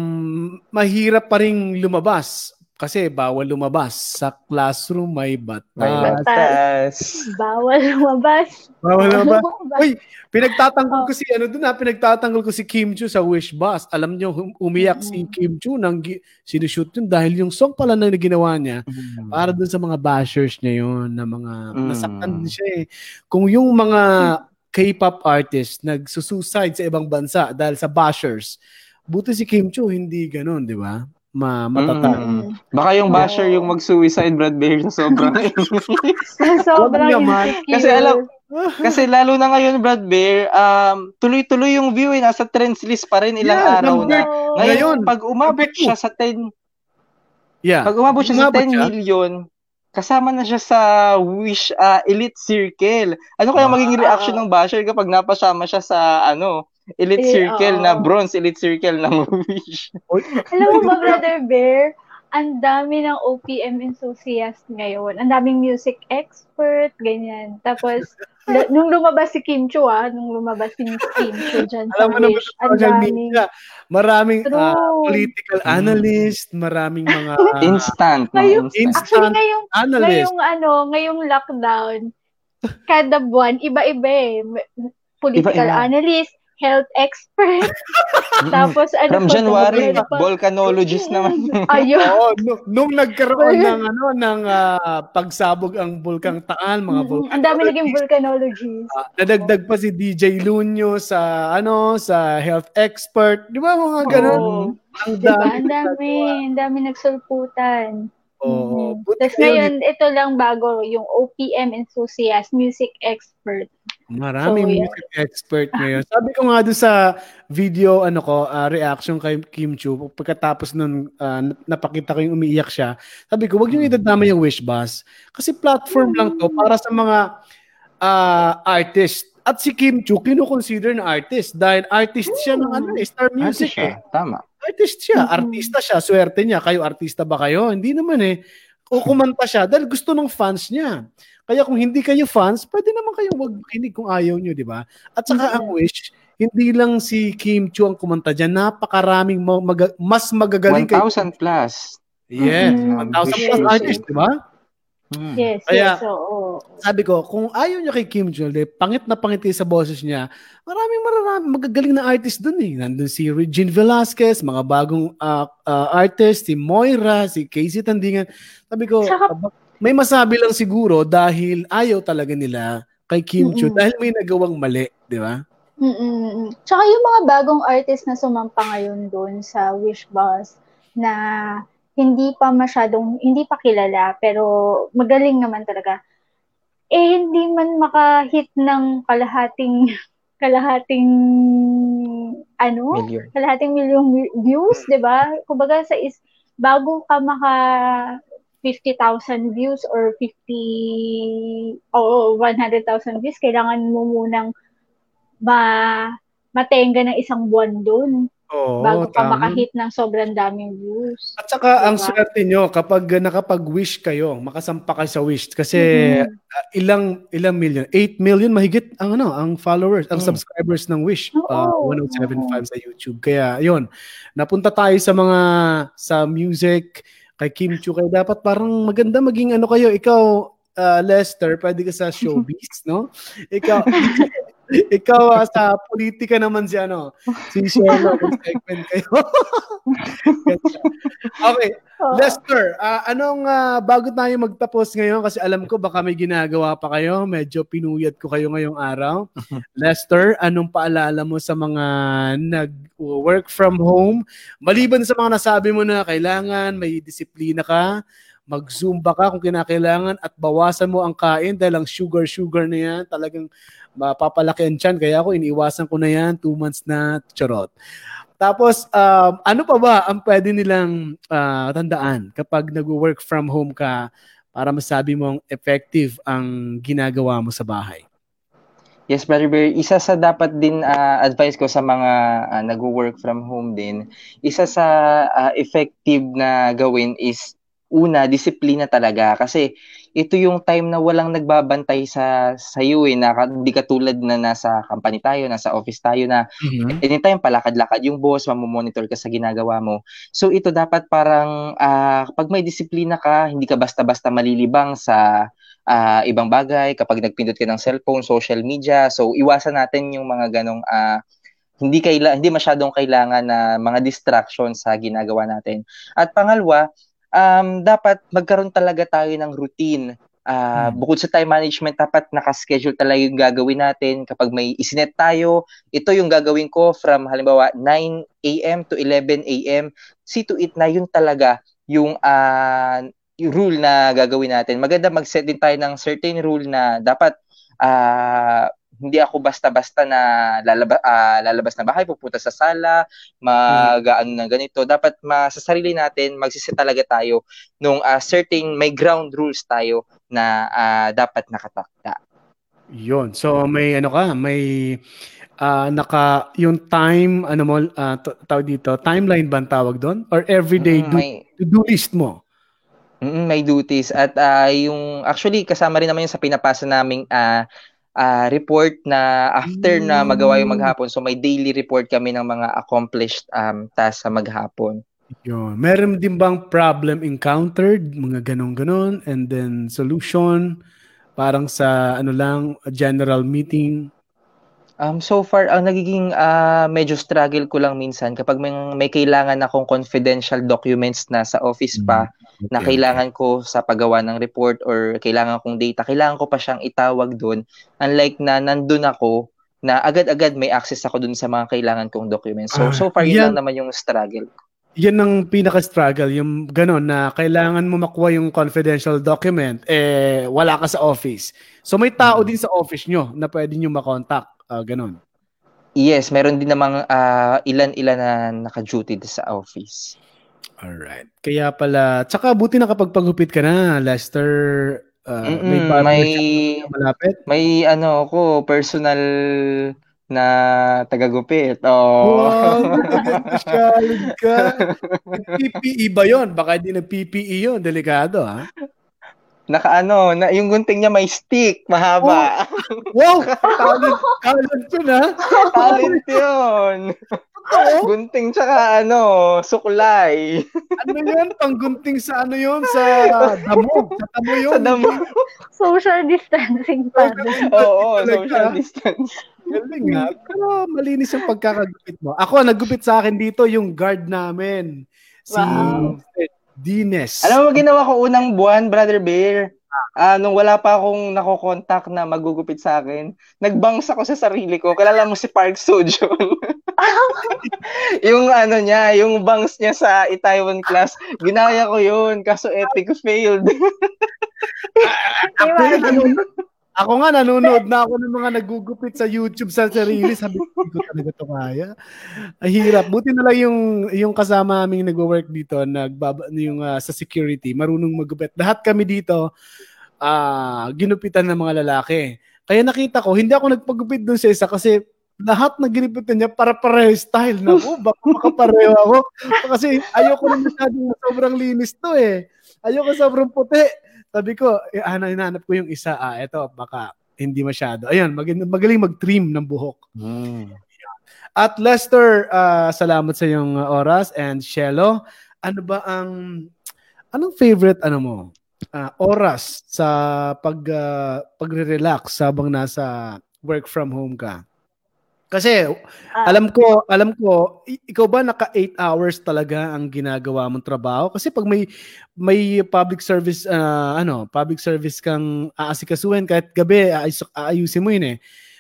mahirap pa ring lumabas kasi bawal lumabas. Sa classroom may batas. May batas. Bawal lumabas. Bawal lumabas. Uy, pinagtatanggol ko si ano doon na, pinagtatanggol ko si Kim Chu sa Wish Bus. Alam niyo, umiyak mm-hmm. si mm. Kim Chu nang sinushoot yun dahil yung song pala na ginawa niya mm-hmm. para doon sa mga bashers niya yun na mga mm-hmm. nasaktan din siya eh. Kung yung mga K-pop artist nagsusuicide sa ibang bansa dahil sa bashers, buti si Kim Chu hindi ganoon, di ba? Ma matatag. Mm. Baka yung basher yung mag-suicide Brad Bear sa sobrang sobrang. Kasi alam, kasi lalo na ngayon Brad Bear, um, tuloy-tuloy yung view eh, nasa trends list pa rin ilang yeah, araw na. Ngayon, ngayon, pag umabot siya sa 10 Yeah. Pag umabot siya umabot sa 10 siya? million, kasama na siya sa Wish uh, Elite Circle. Ano kaya magiging reaction ng basher kapag napasama siya sa ano, Elite eh, Circle uh, na bronze Elite Circle ng Wish. Alam mo ba, Brother Bear, ang dami ng OPM enthusiast ngayon. Ang daming music expert, ganyan. Tapos, l- nung lumabas si Kim Chu, ah, nung lumabas si Kim Chu dyan sa Wish, ang daming... Maraming uh, political mm. analyst, maraming mga... instant. Ngayong, instant actually, ngayong, analyst. ngayong, ano, ngayong lockdown, kada buwan, iba-iba eh. Political iba-iba. analyst, health expert. Tapos ano From January, volcanologist naman. Ayun. Oo, nung, nung nagkaroon ng ano ng uh, pagsabog ang bulkang Taal, mga mm Ang dami naging volcanologist. Uh, nadagdag pa si DJ Lunyo sa ano sa health expert. Di ba mga ganun? Oh. Ang dami. Diba? Ang dami, ang dami nagsulputan. Oo. Mm-hmm. Tapos ngayon, ito lang bago, yung OPM enthusiast, music expert. Maraming so, music expert ngayon. Sabi ko nga doon sa video, ano ko, uh, reaction kay Kim Chu, pagkatapos nun, uh, napakita ko yung umiiyak siya, sabi ko, wag yung idadama yung Wish Bus. Kasi platform lang to para sa mga uh, artist. At si Kim Chu, kino-consider na artist dahil artist siya ng ano, eh, star music. Artist siya. Eh. Tama. Artist siya, mm-hmm. artista siya, swerte niya. Kayo artista ba kayo? Hindi naman eh. O kumanta siya dahil gusto ng fans niya. Kaya kung hindi kayo fans, pwede naman kayong wag makinig kung ayaw niyo, di ba? At saka mm-hmm. ang wish, hindi lang si Kim Chu ang kumanta diyan, napakaraming mag- mas magagaling 1,000 plus. Yes, mm-hmm. 1,000 plus artists, di ba? Mm. Yes, Kaya, yes. So, oh. Sabi ko, kung ayaw niya kay Kim Jong, pangit na pangit sa boses niya, maraming marami magagaling na artist doon eh. Nandun si Regine Velasquez, mga bagong uh, uh, artist, si Moira, si Casey Tandingan. Sabi ko, Saka, may masabi lang siguro dahil ayaw talaga nila kay Kim Chu dahil may nagawang mali, di ba? Mm-mm. Tsaka yung mga bagong artist na sumampa ngayon doon sa Wish Bus na hindi pa masyadong, hindi pa kilala, pero magaling naman talaga. Eh, hindi man makahit ng kalahating, kalahating, ano? Million. Kalahating million views, di ba? Kumbaga, sa is, bago ka maka 50,000 views or 50 o oh, 100,000 views, kailangan mo munang ma matenga ng isang buwan doon. Oo, bago ka tama. makahit ng sobrang daming views. At saka diba? ang swerte nyo kapag nakapag-wish kayo, makasampa kayo sa wish kasi mm-hmm. uh, ilang ilang million, 8 million mahigit ang ano, ang followers, ang mm. subscribers ng Wish. Uh, 1075 sa YouTube. Kaya 'yun. Napunta tayo sa mga sa music kay Kim Chu kaya dapat parang maganda maging ano kayo, ikaw uh, Lester, pwede ka sa showbiz, no? Ikaw ikaw uh, sa politika naman si ano, si Shelo, segment kayo. okay, Lester, uh, anong uh, bago tayo magtapos ngayon kasi alam ko baka may ginagawa pa kayo, medyo pinuyat ko kayo ngayong araw. Lester, anong paalala mo sa mga nag-work from home? Maliban sa mga nasabi mo na kailangan may disiplina ka, mag-zumba ka kung kinakailangan at bawasan mo ang kain dahil ang sugar-sugar na yan talagang mapapalaki ang tiyan. Kaya ako iniiwasan ko na yan, two months na charot. Tapos, um, ano pa ba ang pwede nilang uh, tandaan kapag nag-work from home ka para masabi mong effective ang ginagawa mo sa bahay? Yes, Brother Bear, isa sa dapat din uh, advice ko sa mga uh, nag-work from home din, isa sa uh, effective na gawin is una, disiplina talaga. Kasi ito yung time na walang nagbabantay sa sa iyo eh, na hindi katulad na nasa company tayo, nasa office tayo na mm-hmm. anytime palakad-lakad yung boss, mamomonitor ka sa ginagawa mo. So ito dapat parang uh, kapag may disiplina ka, hindi ka basta-basta malilibang sa uh, ibang bagay, kapag nagpindot ka ng cellphone, social media. So iwasan natin yung mga ganong uh, hindi kaila hindi masyadong kailangan na mga distractions sa ginagawa natin. At pangalawa, um, dapat magkaroon talaga tayo ng routine. Uh, hmm. Bukod sa time management, dapat nakaschedule talaga yung gagawin natin. Kapag may isinet tayo, ito yung gagawin ko from halimbawa 9 a.m. to 11 a.m. See to it na yun talaga yung, uh, yung rule na gagawin natin. Maganda mag-set din tayo ng certain rule na dapat uh, hindi ako basta-basta na lalabas, uh, ah, lalabas na bahay, pupunta sa sala, mag hmm. ano na ganito. Dapat ma, sa sarili natin, magsiset talaga tayo nung uh, certain, may ground rules tayo na uh, dapat nakatakda. Yon. So may ano ka, may uh, naka yung time ano mo uh, tawag dito, timeline ba tawag doon or everyday mm, may, do, do list mo? Mm, may duties at uh, yung actually kasama rin naman yung sa pinapasa naming uh, uh, report na after mm. na magawa yung maghapon. So may daily report kami ng mga accomplished um, tasks sa maghapon. Yun. Meron din bang problem encountered? Mga ganon-ganon? And then solution? parang sa ano lang, general meeting? Um, so far, ang nagiging uh, medyo struggle ko lang minsan kapag may, may kailangan akong confidential documents na sa office pa mm, okay, na kailangan ko sa paggawa ng report or kailangan kong data, kailangan ko pa siyang itawag doon. Unlike na nandun ako, na agad-agad may access ako doon sa mga kailangan kong documents. So, ah, so far, yun yan, lang naman yung struggle yan ang pinaka-struggle, yung gano'n na kailangan mo makuha yung confidential document, eh, wala ka sa office. So may tao din sa office nyo na pwede nyo makontakt, uh, gano'n. Yes, meron din namang uh, ilan-ilan na naka-duty sa office. Alright. Kaya pala, tsaka buti nakapagpagupit ka na, Lester. Uh, may, may, malapit? May ano ako, personal na tagagupit. Oh. Wow, masyalid ka. PPE ba yon? Baka hindi nag-PPE yun. Delikado, ha? Naka ano, na, yung gunting niya may stick, mahaba. Oh. Wow! Talent, talent yun, ha? Talent yun. Gunting tsaka ano, suklay. ano yun? Panggunting sa ano yun? Sa damo. Sa damo yun. Sa damo. social distancing pa. Oo, oh, social distancing. Galing nga. Pero malinis yung pagkakagupit mo. Ako, naggupit sa akin dito yung guard namin. Si wow. Dines. Alam mo, ginawa ko unang buwan, Brother Bear. Uh, nung wala pa akong nako-contact na magugupit sa akin, nagbangs ako sa sarili ko. Kalala mo si Park Soo-joon. yung ano niya, yung bangs niya sa Itaewon class, ginaya ko yun, kaso epic failed. Ako nga, nanonood na ako ng mga nagugupit sa YouTube sa sarili. Sabi ko, ko talaga ito kaya. Ang hirap. Buti na lang yung, yung kasama aming nag-work dito, nagbaba, yung uh, sa security, marunong magupit. Lahat kami dito, uh, ginupitan ng mga lalaki. Kaya nakita ko, hindi ako nagpagupit doon sa isa kasi lahat na ginipitan niya para pareho style na ko. Baka makapareho ako. Kasi ayoko na masyadong sobrang linis to eh. Ayoko sobrang puti. Sabi ko, ano, hinahanap ko yung isa. Ah, eto, baka hindi masyado. Ayun, mag- magaling mag-trim ng buhok. Mm. At Lester, uh, salamat sa iyong oras. And Shelo, ano ba ang, anong favorite, ano mo, uh, oras sa pag, uh, pagre-relax habang nasa work from home ka? Kasi uh, alam ko, alam ko, ikaw ba naka 8 hours talaga ang ginagawa mong trabaho? Kasi pag may may public service uh, ano, public service kang aasikasuhin kahit gabi aayus, aayusin mo yun eh.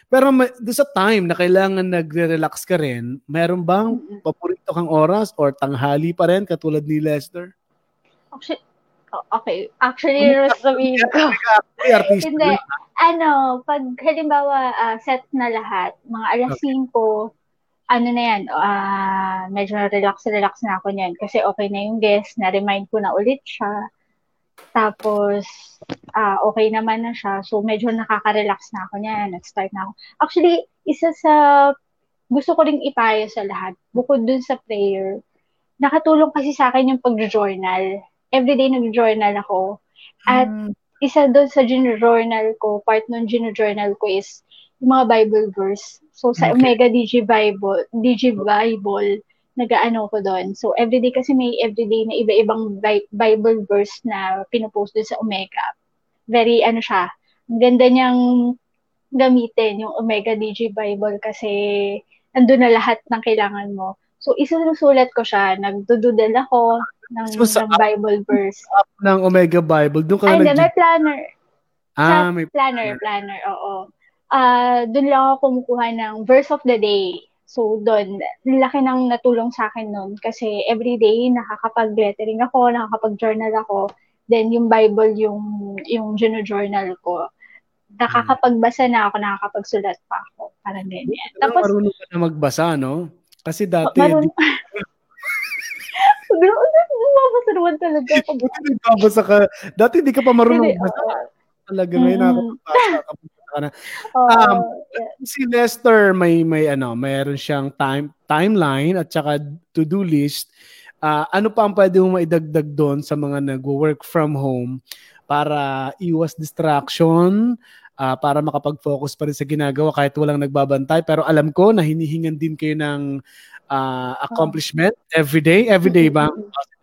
Pero may, do sa time na kailangan nagre-relax ka rin, meron bang paborito kang oras or tanghali pa rin katulad ni Lester? Actually, okay. Actually, sabihin ko. Hindi ano, pag halimbawa uh, set na lahat, mga alas okay. 5, ano na yan, uh, medyo relax-relax na ako niyan kasi okay na yung guest, na-remind ko na ulit siya. Tapos, uh, okay naman na siya. So, medyo nakaka-relax na ako niyan. Nag-start na ako. Actually, isa sa gusto ko ring ipayo sa lahat, bukod dun sa prayer, nakatulong kasi sa akin yung pag-journal. Everyday nag-journal ako. At mm isa doon sa journal ko, part ng journal ko is yung mga Bible verse. So sa okay. Omega DG Bible, DG Bible, nagaano ko doon. So everyday kasi may everyday na iba-ibang Bible verse na pinopost doon sa Omega. Very ano siya, ang ganda niyang gamitin yung Omega DG Bible kasi andun na lahat ng kailangan mo. So, isusulat ko siya. Nagdududal ako ng, so, ng Bible verse. App ng Omega Bible. Doon ka Ay, nag- may planner. Ah, may planner. Planner, oo. Uh, doon lang ako kumukuha ng verse of the day. So, doon, laki nang natulong sa akin noon kasi everyday nakakapag-lettering ako, nakakapag-journal ako. Then, yung Bible, yung, yung journal ko. Nakakapagbasa na ako, nakakapagsulat pa ako. Parang ganyan. Tapos, marunong ka na magbasa, no? Kasi dati... Marun... Mabasa naman talaga. Buti nagbabasa ka. Dati hindi ka pa marunong magbasa. Talaga ngayon mm. nakakabasa ka na. Um, si Lester may may ano, mayroon siyang time timeline at saka to-do list. Uh, ano pa ang pwede mong maidagdag doon sa mga nagwo-work from home para iwas distraction, uh, para makapag-focus pa rin sa ginagawa kahit walang nagbabantay. Pero alam ko na hinihingan din kayo ng uh, accomplishment every day. Every day ba?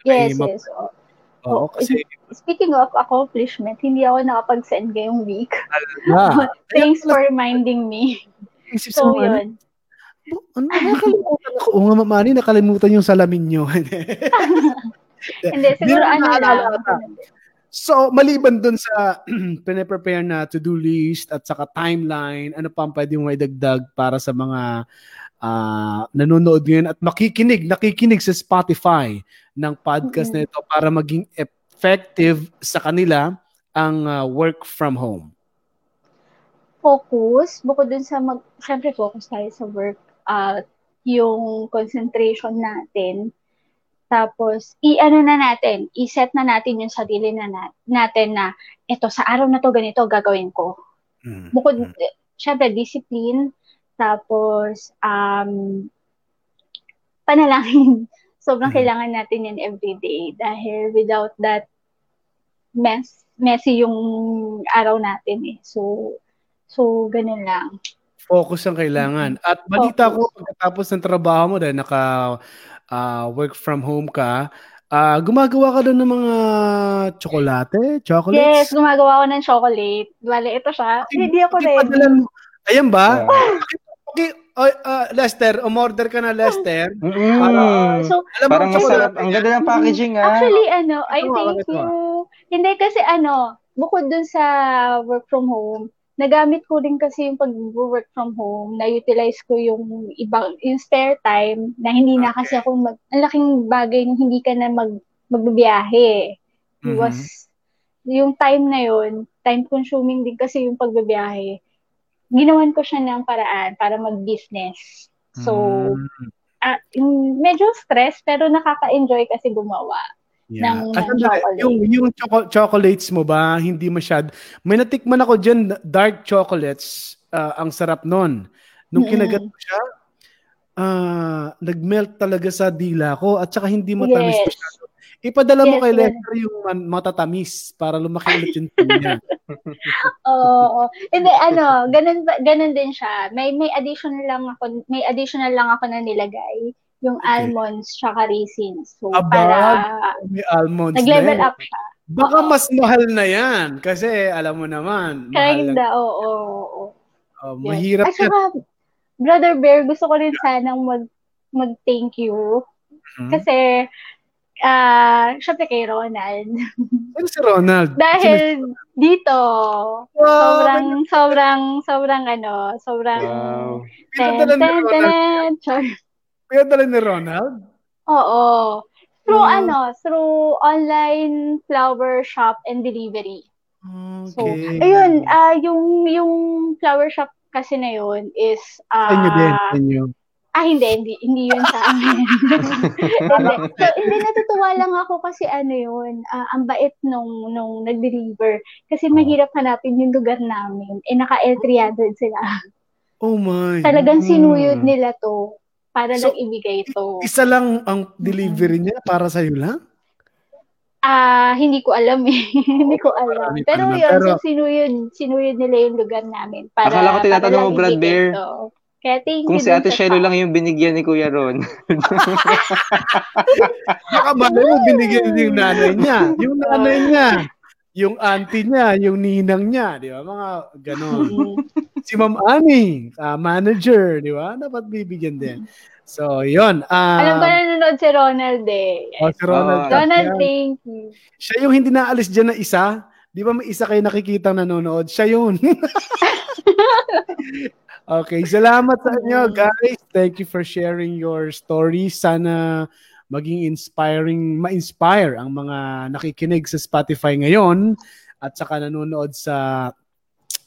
Yes, yes. Oo, kasi... Speaking of accomplishment, hindi ako nakapag-send ngayong week. Thanks for reminding me. So, yun. Ano, nakalimutan ako. Oo nga, Mami, nakalimutan yung salamin nyo. Hindi, siguro ano lang. So, maliban dun sa pinaprepare na to-do list at saka timeline, ano pa ang pwede mo idagdag para sa mga uh, nanonood ngayon at makikinig, nakikinig sa Spotify ng podcast mm-hmm. na ito para maging effective sa kanila ang uh, work from home? Focus, bukod dun sa mag, syempre focus tayo sa work, uh, yung concentration natin, tapos, i-ano na natin, i-set na natin yung sarili na natin na, ito, sa araw na to, ganito, gagawin ko. Mm-hmm. Bukod, syempre, discipline, tapos, um, panalangin. Sobrang mm-hmm. kailangan natin yan everyday dahil without that, mess, messy yung araw natin eh. So, so, ganun lang. Focus ang kailangan. At balita Focus. ko, pagkatapos ng trabaho mo, dahil naka uh, work from home ka, uh, gumagawa ka doon ng mga tsokolate, chocolates? Yes, gumagawa ako ng chocolate. Bale, ito siya. Ay, Hindi ako ready. Ayan ba? Yeah. Okay, uh, uh, Lester, umorder ka na Lester. Mm-hmm. Uh, so, alam parang masarap. Ang ganda ng packaging ah. Actually, ano, I thank you. Hindi kasi ano, bukod dun sa work from home, nagamit ko din kasi yung pag-work from home, na-utilize ko yung ibang, yung spare time, na hindi na kasi ako mag, ang laking bagay nung hindi ka na mag, magbibiyahe. Mm-hmm. was, yung time na yun, time consuming din kasi yung pagbibiyahe. Ginawan ko siya ng paraan para mag-business. So, mm-hmm. uh, medyo stress, pero nakaka-enjoy kasi gumawa. Yeah. Ng, ng chocolate. Yung, yung choco- chocolates mo ba, hindi masyad. May natikman ako dyan, dark chocolates. Uh, ang sarap nun. Nung mm-hmm. kinagat ko siya, uh, nag-melt talaga sa dila ko at saka hindi matamis yes. masyado. Ipadala yes, mo kay Lester yung matatamis para lumaki ulit yung niya. Oo. Hindi ano, ganun ganun din siya. May may additional lang ako, may additional lang ako na nilagay yung okay. almonds tsaka raisins. So, Aba, para may almonds nag-level up siya. Baka oo. mas mahal na yan. Kasi alam mo naman. Kinda, oo. oo, oo. Oh, mahirap yes. At saka, Brother Bear, gusto ko rin sanang mag, mag-thank you. Mm-hmm. Kasi, ah, uh, syempre kay Ronald. Ano si Ronald? Dahil dito, wow. sobrang, sobrang, sobrang ano, sobrang, wow. ten, ten, ten, ten, kaya dala ni Ronald? Oo. Through hmm. ano, through online flower shop and delivery. Okay. So, ayun, uh, yung yung flower shop kasi na yun is uh, Inyo din, inyo. Ah, hindi, hindi, hindi yun sa amin. hindi. So, hindi, natutuwa lang ako kasi ano yun, uh, ang bait nung, nung nag-deliver. Kasi mahirap hanapin yung lugar namin. Eh, naka-L300 sila. Oh my. Talagang sinuyod nila to para so, lang ibigay ito. Isa lang ang delivery niya para sa iyo lang? Ah, uh, hindi ko alam eh. hindi ko alam. Pero yun, Pero, so sinuyod, sinuyod nila yung lugar namin. Para, akala ko tinatanong mo, Brad Bear. Kaya thank Kung si Ate Shelo lang yung binigyan ni Kuya Ron. Baka malay mo binigyan yung nanay niya. Yung nanay niya. Yung auntie niya, yung ninang niya, di ba? Mga ganun. si Ma'am Ani, uh, manager, di ba? Dapat bibigyan din. So, yun. Uh, Alam ko nanonood si Ronald eh. Oh, si Ronald. Oh, Ronald, yan. thank you. Siya yung hindi naalis dyan na isa. Di ba may isa kayo nakikita nanonood? Siya yun. okay, salamat sa inyo guys. Thank you for sharing your story. Sana maging inspiring, ma-inspire ang mga nakikinig sa Spotify ngayon at saka nanonood sa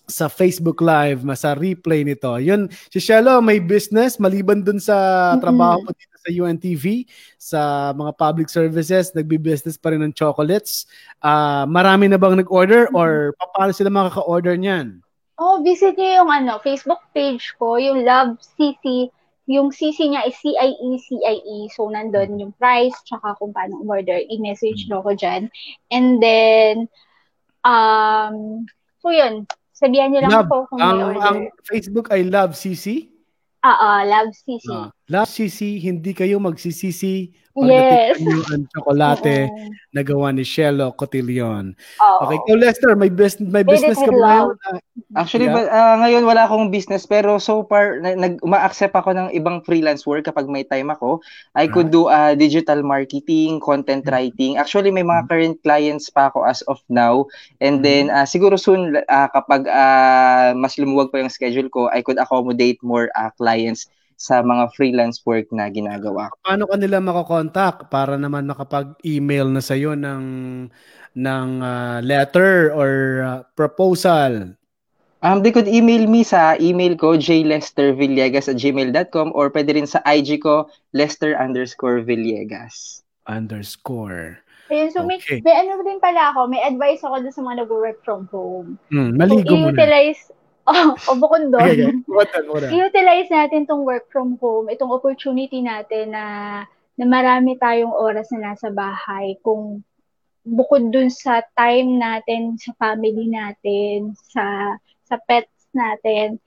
sa Facebook Live, sa replay nito. Yun, si Shelo, may business maliban dun sa trabaho mo dito sa UNTV, sa mga public services, nagbi-business pa rin ng chocolates. Uh, marami na bang nag-order or paano sila makaka-order niyan? Oh, visit niyo yung ano, Facebook page ko, yung Love CC. Yung CC niya is CIE, CIE. So, nandun yung price, tsaka kung paano order. I-message nyo ko dyan. And then, um, so yun, Sabihan niyo lang love. po kung ang, may order. Ang Facebook ay Love CC? Oo, Love CC. Ah. Last CC, hindi kayo magsisisi pag yes. nyo ang tsokolate na gawa ni Shelo Cotillion. Oh. Okay, so Lester, may, best, may business ka ba ngayon? Actually, yeah. uh, ngayon wala akong business pero so far, nag, ma-accept ako ng ibang freelance work kapag may time ako. I could do uh, digital marketing, content mm-hmm. writing. Actually, may mga mm-hmm. current clients pa ako as of now. And then, uh, siguro soon, uh, kapag uh, mas lumuwag pa yung schedule ko, I could accommodate more uh, clients sa mga freelance work na ginagawa ko. Paano ka nila makakontakt para naman makapag-email na sa'yo ng, ng uh, letter or uh, proposal? Um, they could email me sa email ko, jlestervillegas at gmail.com or pwede rin sa IG ko, lester underscore villegas. Underscore. Ayun, so okay. may, may ano din pala ako, may advice ako dun sa mga nag-work from home. Hmm, maligo so, muna. i-utilize, Oh, o bukod doon, okay, i-utilize natin tong work from home, itong opportunity natin na na marami tayong oras na nasa bahay. Kung bukod dun sa time natin sa family natin, sa sa pets natin,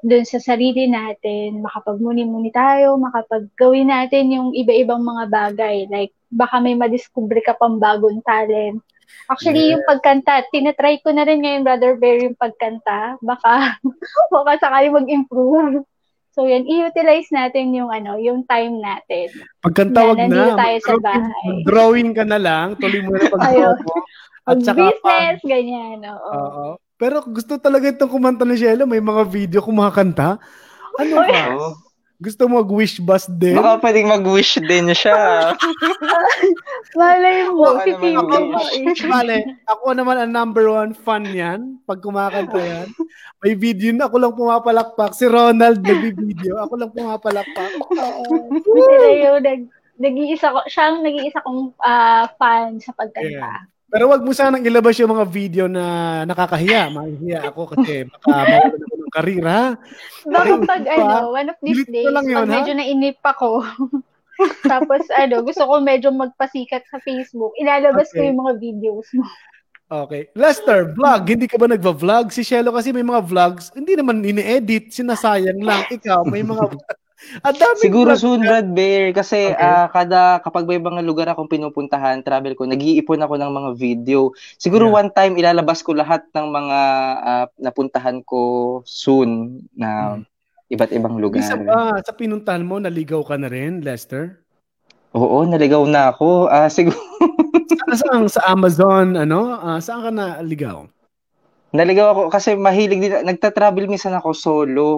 dun sa sarili natin, makapagmuni-muni tayo, makapaggawin natin yung iba-ibang mga bagay. Like, baka may madiscover ka pang bagong talent Actually, yeah. yung pagkanta, tinatry ko na rin ngayon, Brother Bear, yung pagkanta. Baka, baka sakali mag-improve. So yan, i-utilize natin yung ano, yung time natin. Pagkanta wag na. tayo sa bahay. Drawing ka na lang, tuloy mo na pag At saka business, pa, ganyan. Oo. Oo. Pero gusto talaga itong kumanta ni Shelo, may mga video kumakanta. Ano ba? Gusto mo mag-wish bus din? Baka pwedeng mag-wish din siya. Malay mo, si Mali, ako naman ang number one fan yan. Pag kumakanta yan. May video na ako lang pumapalakpak. Si Ronald nag-video. Ako lang pumapalakpak. Oo. Sila nag, nag-iisa ko, siya ang nag-iisa kong uh, fan sa pagkanta. Yeah. Pero wag mo sanang ilabas yung mga video na nakakahiya. Mahihiya ako kasi baka karira. Baka pag ano, one of these days, lang yun, pag medyo nainip ako, tapos ano, gusto ko medyo magpasikat sa Facebook, ilalabas okay. ko yung mga videos mo. Okay. Lester, vlog. Hindi ka ba nagva-vlog? Si Shelo kasi may mga vlogs, hindi naman ini-edit, sinasayang lang. Ikaw, may mga Siguro soon, Brad Bear, kasi okay. uh, kada kapag may mga lugar akong pinupuntahan, travel ko, nag-iipon ako ng mga video. Siguro yeah. one time ilalabas ko lahat ng mga uh, napuntahan ko soon na hmm. iba't ibang lugar. Isa ba, sa pinuntahan mo, naligaw ka na rin, Lester? Oo, naligaw na ako. Uh, siguro. saan, sa Amazon, ano? Uh, saan ka naligaw? Naligaw ako kasi mahilig din. Nagta-travel minsan ako solo.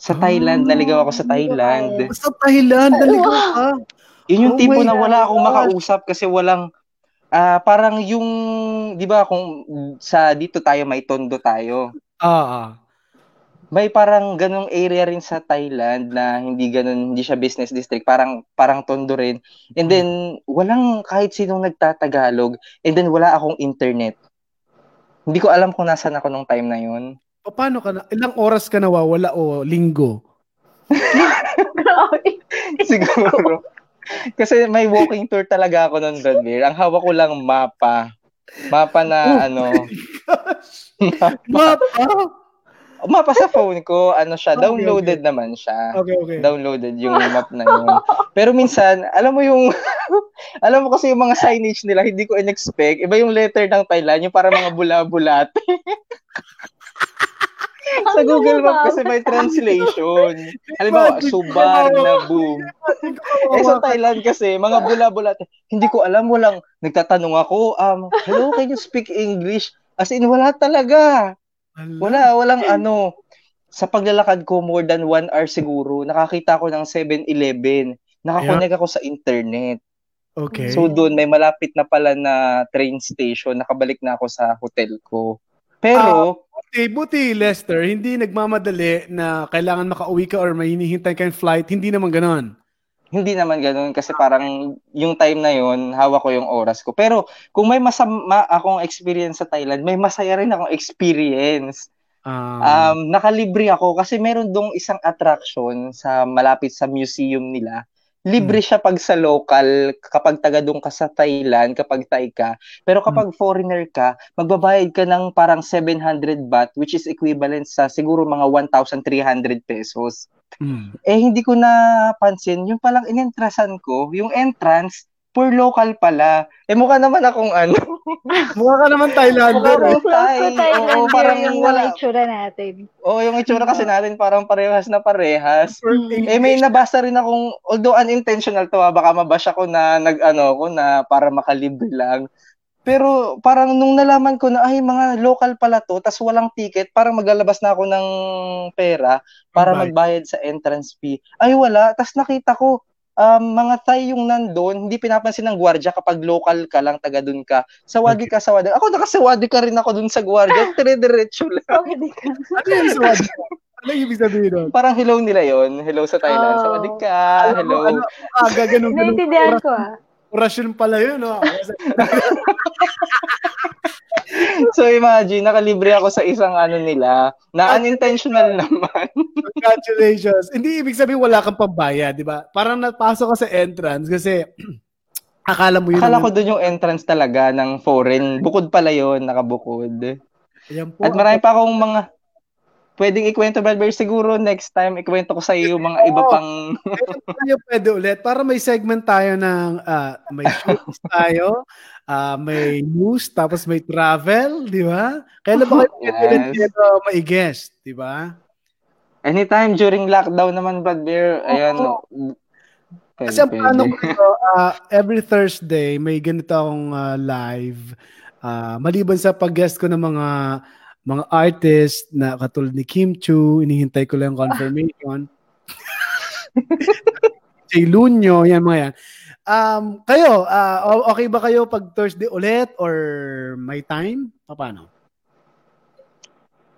Sa Thailand, naligaw ako sa Thailand. Sa Thailand, naligaw ka? Yun yung oh tipo na wala akong makausap kasi walang uh, parang yung 'di ba kung sa dito tayo may tondo tayo. Ah. Uh, May parang ganong area rin sa Thailand na hindi ganun, hindi siya business district, parang parang tondo rin. And then walang kahit sinong nagtatagalog and then wala akong internet. Hindi ko alam kung nasaan ako nung time na 'yon. Paano ka na? Ilang oras ka nawawala o linggo? Siguro. Kasi may walking tour talaga ako noon, Bradbeer. Ang hawak ko lang mapa. Mapa na oh ano. mapa? mapa sa phone ko, ano siya, okay, downloaded okay. naman siya. Okay, okay. Downloaded yung map na yun. Pero minsan, alam mo yung, alam mo kasi yung mga signage nila, hindi ko in-expect. Iba yung letter ng Thailand, yung para mga bula-bulat. Sa Google Map kasi may translation. Halimbawa, Subar na boom. Eh sa Thailand kasi, mga bula-bula. Hindi ko alam, walang nagtatanong ako, um, hello, can you speak English? As in, wala talaga. Wala, walang ano. Sa paglalakad ko, more than one hour siguro, nakakita ko ng 7-Eleven. Nakakonect ako sa internet. Okay. So doon, may malapit na pala na train station. Nakabalik na ako sa hotel ko. Pero, uh, buti, buti, Lester, hindi nagmamadali na kailangan makauwi ka or may hinihintay kang flight. Hindi naman ganon. Hindi naman ganoon kasi parang yung time na yon hawak ko yung oras ko. Pero kung may masama akong experience sa Thailand, may masaya rin akong experience. Um, um nakalibre ako kasi meron dong isang attraction sa malapit sa museum nila Libre hmm. siya pag sa local, kapag taga doon ka sa Thailand, kapag Thai ka. Pero kapag hmm. foreigner ka, magbabayad ka ng parang 700 baht, which is equivalent sa siguro mga 1,300 pesos. Mm. Eh, hindi ko napansin, yung palang inentrasan ko, yung entrance, for local pala. Eh, mukha naman akong ano. mukha ka naman Thailander. Mukha akong Thai. Oo, parang yung wala. itsura natin. Oo, yung itsura kasi natin parang parehas na parehas. Eh, may nabasa rin akong, although unintentional to, ha, baka mabash ako na nag-ano ko na para makalibre lang. Pero parang nung nalaman ko na ay mga local pala to, tas walang ticket, parang maglalabas na ako ng pera para magbayad sa entrance fee. Ay wala, tas nakita ko um, mga Thai yung nandun, hindi pinapansin ng gwardiya kapag local ka lang, taga dun ka. Sawadi ka, sawadi. Ako nakasawadi ka rin ako dun sa gwardiya, dire-diretso lang. Sawadi ka. ano yung sawadi ka? Ano yung ibig sabihin nun? Parang hello nila yon Hello sa Thailand. Oh. Sawadi ka. Hello. Ano, ah, gaganong, ganun. Naintindihan ko ah. Orasyon pala yun, no? so imagine, nakalibre ako sa isang ano nila, na unintentional naman. Congratulations. Hindi ibig sabihin wala kang pambayad, di ba? Parang napasok ka sa entrance kasi akala mo yun. Akala ko doon yung entrance talaga ng foreign. Bukod pala yun, nakabukod. Ayan po. At marami pa akong mga pwedeng ikwento, Belber, siguro next time ikwento ko sa iyo yung mga iba pang... tayo pwede ulit. Para may segment tayo ng, uh, may shows tayo, uh, may news, tapos may travel, di ba? Kailan ba kayo yes. dito mai-guest, di ba? Anytime during lockdown naman, Brad Bear, ayan, oh. Pwede, Kasi ang plano ko ito, uh, every Thursday, may ganito akong uh, live. Uh, maliban sa pag-guest ko ng mga mga artist na katulad ni Kim Chu, inihintay ko lang confirmation. Jay Lunyo, yan mga yan. Um, kayo, uh, okay ba kayo pag Thursday ulit or may time? Paano?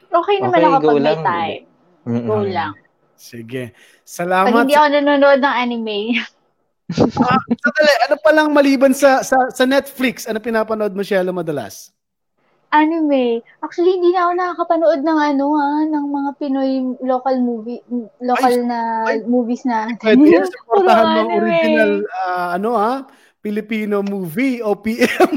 Okay naman okay, ako pag may lang. time. Mm-mm. Go lang. Sige. Salamat. Pag hindi ako nanonood ng anime. uh, sadali, ano pa lang maliban sa, sa sa Netflix, ano pinapanood mo, Shelo, madalas? Anime. Actually, hindi na ako nakakapanood ng ano ha, ng mga Pinoy local movie, local ay, na ay, movies na. Pwede yan, supportahan mo original, uh, ano ha, Filipino movie, OPM.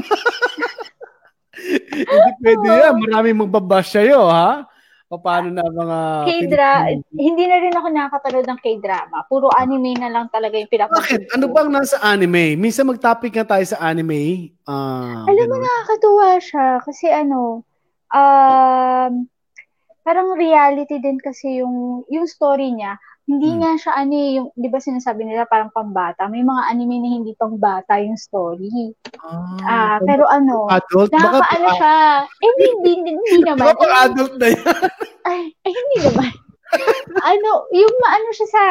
hindi pwede yan, maraming magbabash sa'yo ha. Paano na mga... K-drama. Hindi na rin ako nakakapanood ng K-drama. Puro anime na lang talaga yung pinapanood. Bakit? Ano bang nasa anime? Minsan mag-topic nga tayo sa anime. Uh, Alam mo, nakakatuwa siya. Kasi ano, um, parang reality din kasi yung, yung story niya. Hindi hmm. nga siya ano eh, yung, di ba sinasabi nila parang pambata. May mga anime na hindi pambata yung story. Ah, uh, pero ano, adult? nakakaano siya. Eh, hindi, hindi, hindi naman. Baka eh, adult na yan. Ay, ay, hindi naman. ano, yung maano siya sa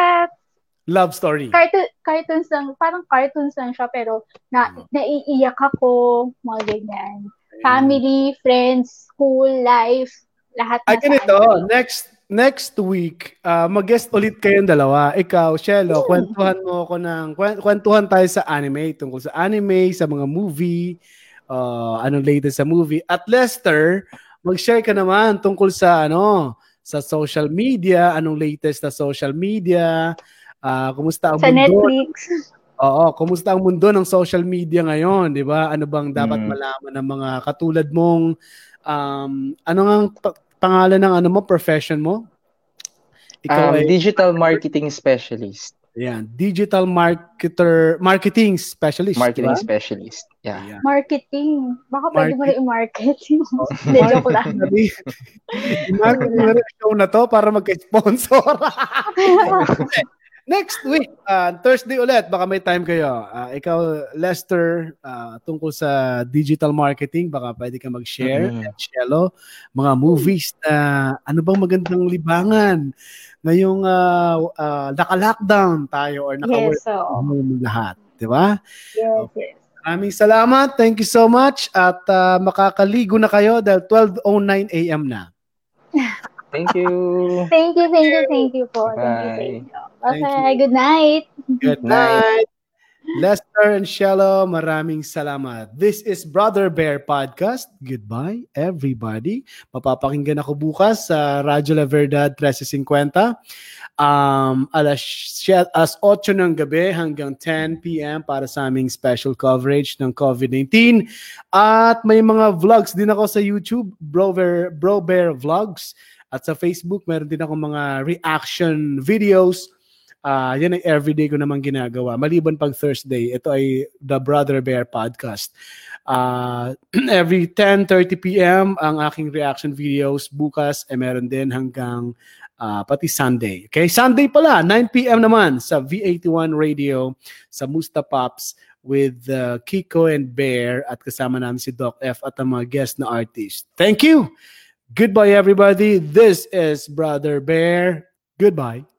love story. Cartoon, cartoons lang, parang cartoons lang siya, pero na, hmm. naiiyak ako, mga ganyan. Family, friends, school, life, lahat na Ay, ganito, next next week, uh, mag-guest ulit kayong dalawa. Ikaw, Shelo, kwentuhan mo ako ng, kwentuhan tayo sa anime, tungkol sa anime, sa mga movie, uh, anong latest sa movie. At Lester, mag-share ka naman tungkol sa ano, sa social media, anong latest na social media, uh, kumusta ang sa mundo. Netflix. Oo, kumusta ang mundo ng social media ngayon, 'di ba? Ano bang dapat mm. malaman ng mga katulad mong um, ano nga pangalan ng ano mo, profession mo? Ikaw um, ay digital marketing specialist. Yan, digital marketer, marketing specialist. Marketing diba? specialist. Yeah. yeah. Marketing. Baka Market. pwede mo rin i-market. Hindi, joke lang. I-market mo rin show na to para magka-sponsor. Next week, uh, Thursday ulit, baka may time kayo. Uh, ikaw, Lester, uh, tungkol sa digital marketing, baka pwede ka mag-share. Mm-hmm. At Shelo, mga movies na ano bang magandang libangan ngayong uh, uh, naka-lockdown tayo or naka-work yes, so. lahat. Di ba? Yes, okay. yes. Maraming salamat. Thank you so much. At uh, makakaligo na kayo dahil 12.09 a.m. na. Thank you. thank you, thank you, thank you po. Bye. Thank you, thank you. Okay, good night. Good night. Lester and Shello, maraming salamat. This is Brother Bear Podcast. Goodbye, everybody. Mapapakinggan ako bukas sa Radyo La Verdad 1350. Um, alas, alas 8 ng gabi hanggang 10 p.m. para sa aming special coverage ng COVID-19. At may mga vlogs din ako sa YouTube, Bro Bear, Bro Bear Vlogs At sa Facebook, meron din ako mga reaction videos. Uh, yan ay everyday ko naman ginagawa. Maliban pag Thursday, ito ay The Brother Bear Podcast. Uh, every 10.30 p.m. ang aking reaction videos. Bukas, eh, meron din hanggang uh, pati Sunday. Okay, Sunday pala, 9 p.m. naman sa V81 Radio sa Musta Pops with uh, Kiko and Bear at kasama namin si Doc F at ang mga guest na artist. Thank you! Goodbye everybody. This is Brother Bear. Goodbye.